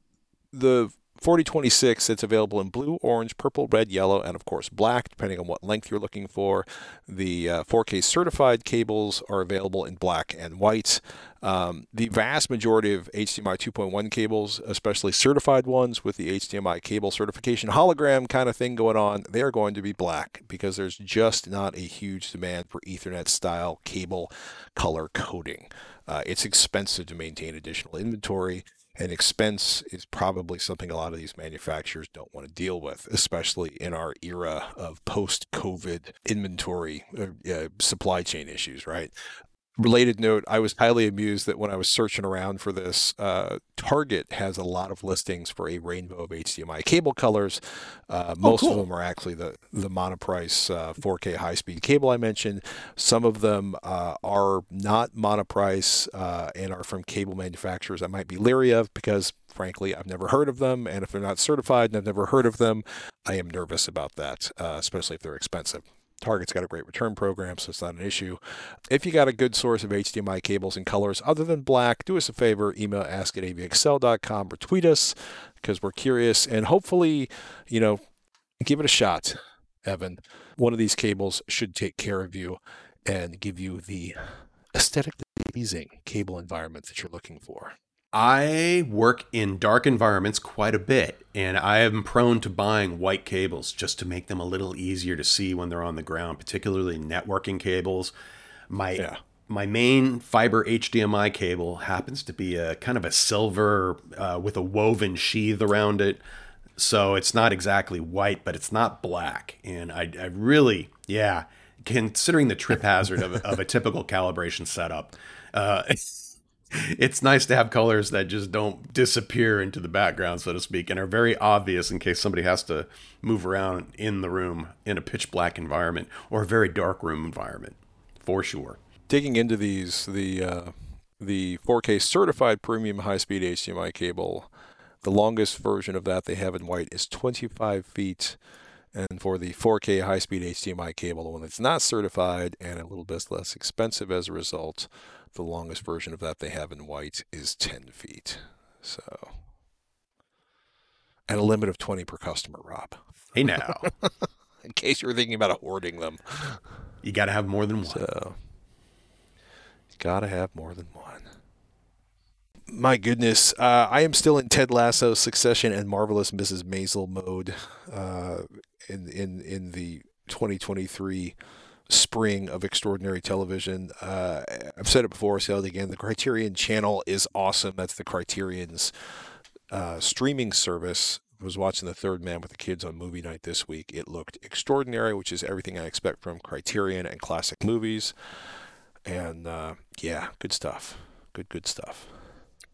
the 4026 it's available in blue orange purple red yellow and of course black depending on what length you're looking for. The uh, 4k certified cables are available in black and white. Um, the vast majority of hdmi 2.1 cables especially certified ones with the hdmi cable certification hologram kind of thing going on they are going to be black because there's just not a huge demand for ethernet style cable color coding. Uh, it's expensive to maintain additional inventory and expense is probably something a lot of these manufacturers don't want to deal with, especially in our era of post COVID inventory uh, uh, supply chain issues, right? Related note, I was highly amused that when I was searching around for this, uh, Target has a lot of listings for a rainbow of HDMI cable colors. Uh, most of cool. them are actually the, the Monoprice uh, 4K high speed cable I mentioned. Some of them uh, are not Monoprice uh, and are from cable manufacturers I might be leery of because, frankly, I've never heard of them. And if they're not certified and I've never heard of them, I am nervous about that, uh, especially if they're expensive. Target's got a great return program, so it's not an issue. If you got a good source of HDMI cables and colors other than black, do us a favor, email ask at avexcel.com or tweet us because we're curious and hopefully, you know, give it a shot, Evan. One of these cables should take care of you and give you the aesthetically pleasing cable environment that you're looking for. I work in dark environments quite a bit, and I am prone to buying white cables just to make them a little easier to see when they're on the ground, particularly networking cables. My Yeah. my main fiber HDMI cable happens to be a kind of a silver uh, with a woven sheath around it, so it's not exactly white, but it's not black. And I, I really, yeah, considering the trip hazard of, a- of a typical calibration setup. Uh, it's nice to have colors that just don't disappear into the background, so to speak, and are very obvious in case somebody has to move around in the room in a pitch black environment or a very dark room environment, for sure. Digging into these, the uh, the 4K certified premium high-speed HDMI cable, the longest version of that they have in white is 25 feet. And for the 4K high-speed HDMI cable, the one that's not certified and a little bit less expensive as a result, the longest version of that they have in white is 10 feet. So, and a limit of 20 per customer, Rob. Hey now, In case you were thinking about hoarding them. you got to have more than one. So, you gotta have more than one. My goodness, uh, I am still in Ted Lasso, Succession, and Marvelous Mrs. Maisel mode uh, in in in the 2023 spring of extraordinary television. Uh, I've said it before, I'll say it again. The Criterion Channel is awesome. That's the Criterion's uh, streaming service. I was watching The Third Man with the kids on movie night this week. It looked extraordinary, which is everything I expect from Criterion and classic movies. And uh, yeah, good stuff. Good, good stuff.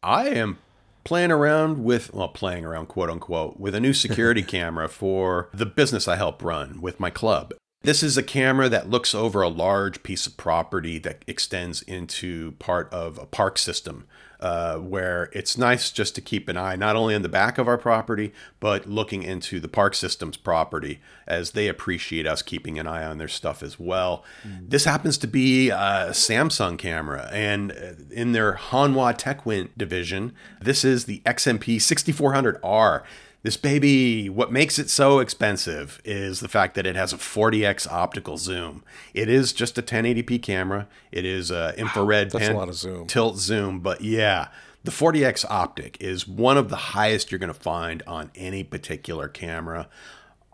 I am playing around with, well, playing around, quote unquote, with a new security camera for the business I help run with my club. This is a camera that looks over a large piece of property that extends into part of a park system. Uh, where it's nice just to keep an eye not only on the back of our property, but looking into the park system's property as they appreciate us keeping an eye on their stuff as well. This happens to be a Samsung camera, and uh, in their Hanwha TechWin division, this is the XNP 6400R. This baby, what makes it so expensive is the fact that it has a 40x optical zoom. It is just a 1080p camera. It is a infrared a pan- of zoom. tilt zoom, but yeah, the 40x optic is one of the highest you're going to find on any particular camera.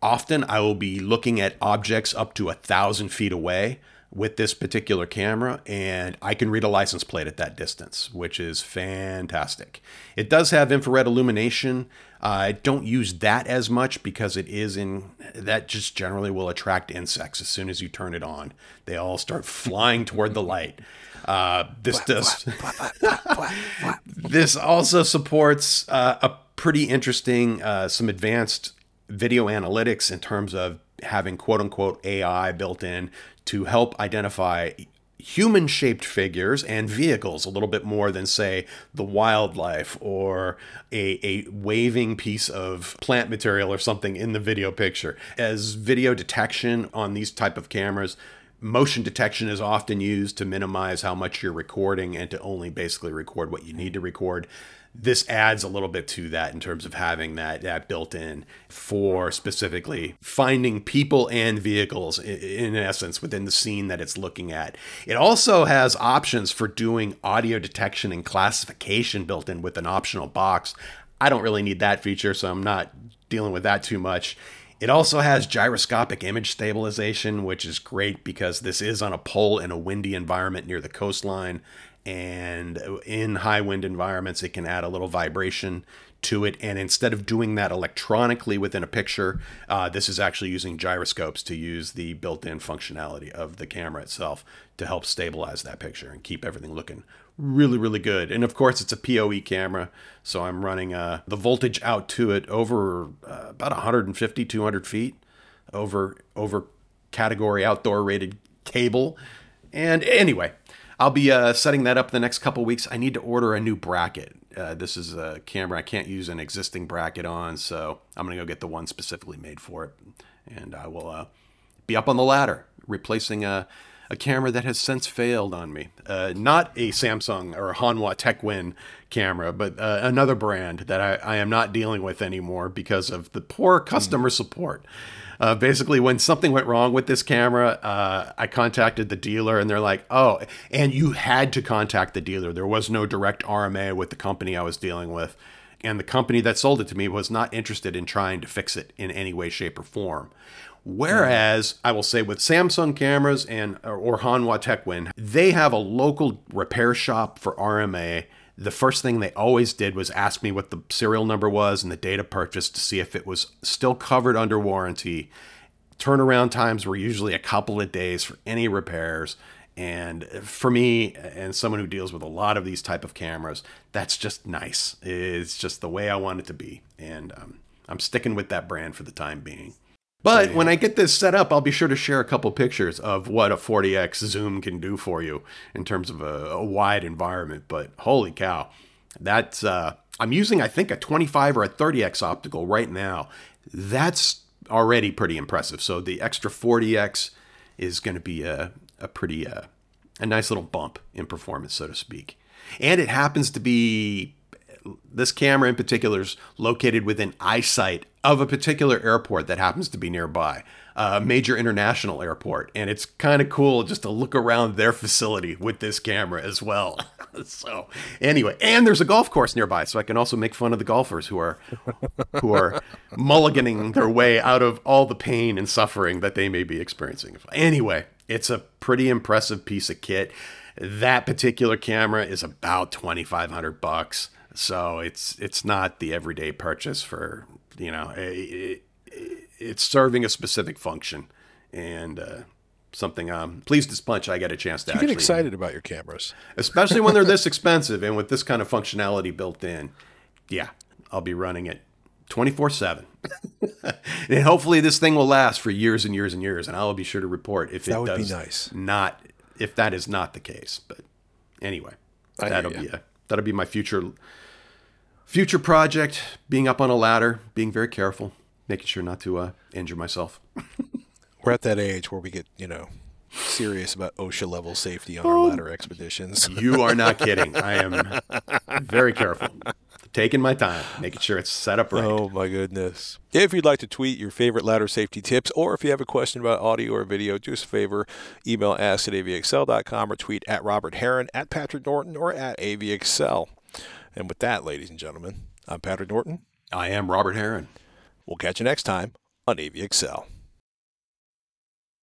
Often I will be looking at objects up to a thousand feet away with this particular camera, and I can read a license plate at that distance, which is fantastic. It does have infrared illumination. I don't use that as much because it is in that just generally will attract insects as soon as you turn it on. They all start flying toward the light. Uh, this does. this also supports uh, a pretty interesting, uh, some advanced video analytics in terms of having quote unquote AI built in to help identify human shaped figures and vehicles a little bit more than say the wildlife or a, a waving piece of plant material or something in the video picture. As video detection on these type of cameras motion detection is often used to minimize how much you're recording and to only basically record what you need to record this adds a little bit to that in terms of having that that built in for specifically finding people and vehicles i- in essence within the scene that it's looking at. It also has options for doing audio detection and classification built in with an optional box. I don't really need that feature, so I'm not dealing with that too much. It also has gyroscopic image stabilization, which is great because this is on a pole in a windy environment near the coastline. And in high wind environments it can add a little vibration to it. And instead of doing that electronically within a picture uh, this is actually using gyroscopes to use the built-in functionality of the camera itself to help stabilize that picture and keep everything looking really really good and of course it's a poe camera so i'm running uh, the voltage out to it over uh, about 150 200 feet over over category outdoor rated cable and anyway I'll be uh, setting that up the next couple weeks. I need to order a new bracket. Uh, this is a camera I can't use an existing bracket on, so I'm gonna go get the one specifically made for it, and I will uh, be up on the ladder, replacing a, a camera that has since failed on me. Uh, not a Samsung or a Hanwha TechWin camera, but uh, another brand that I, I am not dealing with anymore because of the poor customer support. Uh, basically, when something went wrong with this camera, uh, I contacted the dealer, and they're like, "Oh, and you had to contact the dealer. There was no direct RMA with the company I was dealing with, and the company that sold it to me was not interested in trying to fix it in any way, shape, or form." Whereas I will say with Samsung cameras and or, or Hanwha TechWin, they have a local repair shop for RMA the first thing they always did was ask me what the serial number was and the date of purchase to see if it was still covered under warranty. Turnaround times were usually a couple of days for any repairs. And for me, and someone who deals with a lot of these type of cameras, that's just nice. It's just the way I want it to be, and um, I'm sticking with that brand for the time being. But when I get this set up, I'll be sure to share a couple pictures of what a 40x zoom can do for you in terms of a, a wide environment. But holy cow, that's uh, I'm using I think a 25 or a 30x optical right now. That's already pretty impressive. So the extra 40x is going to be a, a pretty uh, a nice little bump in performance, so to speak. And it happens to be this camera in particular is located within eyesight of a particular airport that happens to be nearby, a major international airport. And it's kind of cool just to look around their facility with this camera as well. so anyway, and there's a golf course nearby, so I can also make fun of the golfers who are who are mulliganing their way out of all the pain and suffering that they may be experiencing. Anyway, it's a pretty impressive piece of kit. That particular camera is about 2500 bucks. So it's it's not the everyday purchase for you know it, it, it's serving a specific function and uh, something I'm pleased as punch I get a chance to You actually get excited about your cameras. especially when they're this expensive and with this kind of functionality built in. Yeah, I'll be running it 24 7. And hopefully this thing will last for years and years and years. And I'll be sure to report if That it would be does nice. not, if that is not the case. But anyway, I that'll be a, that'll be my future, future project. Being up on a ladder, being very careful, making sure not to uh, injure myself. We're at that age where we get, you know, serious about OSHA level safety on our ladder expeditions. You are not kidding. I am very careful, taking my time, making sure it's set up right. Oh my goodness. If you'd like to tweet your favorite ladder safety tips, or if you have a question about audio or video, do us a favor, email ask at avexcel.com or tweet at Robert Heron, at Patrick Norton, or at avxl. And with that, ladies and gentlemen, I'm Patrick Norton. I am Robert Heron. We'll catch you next time on AVexcel.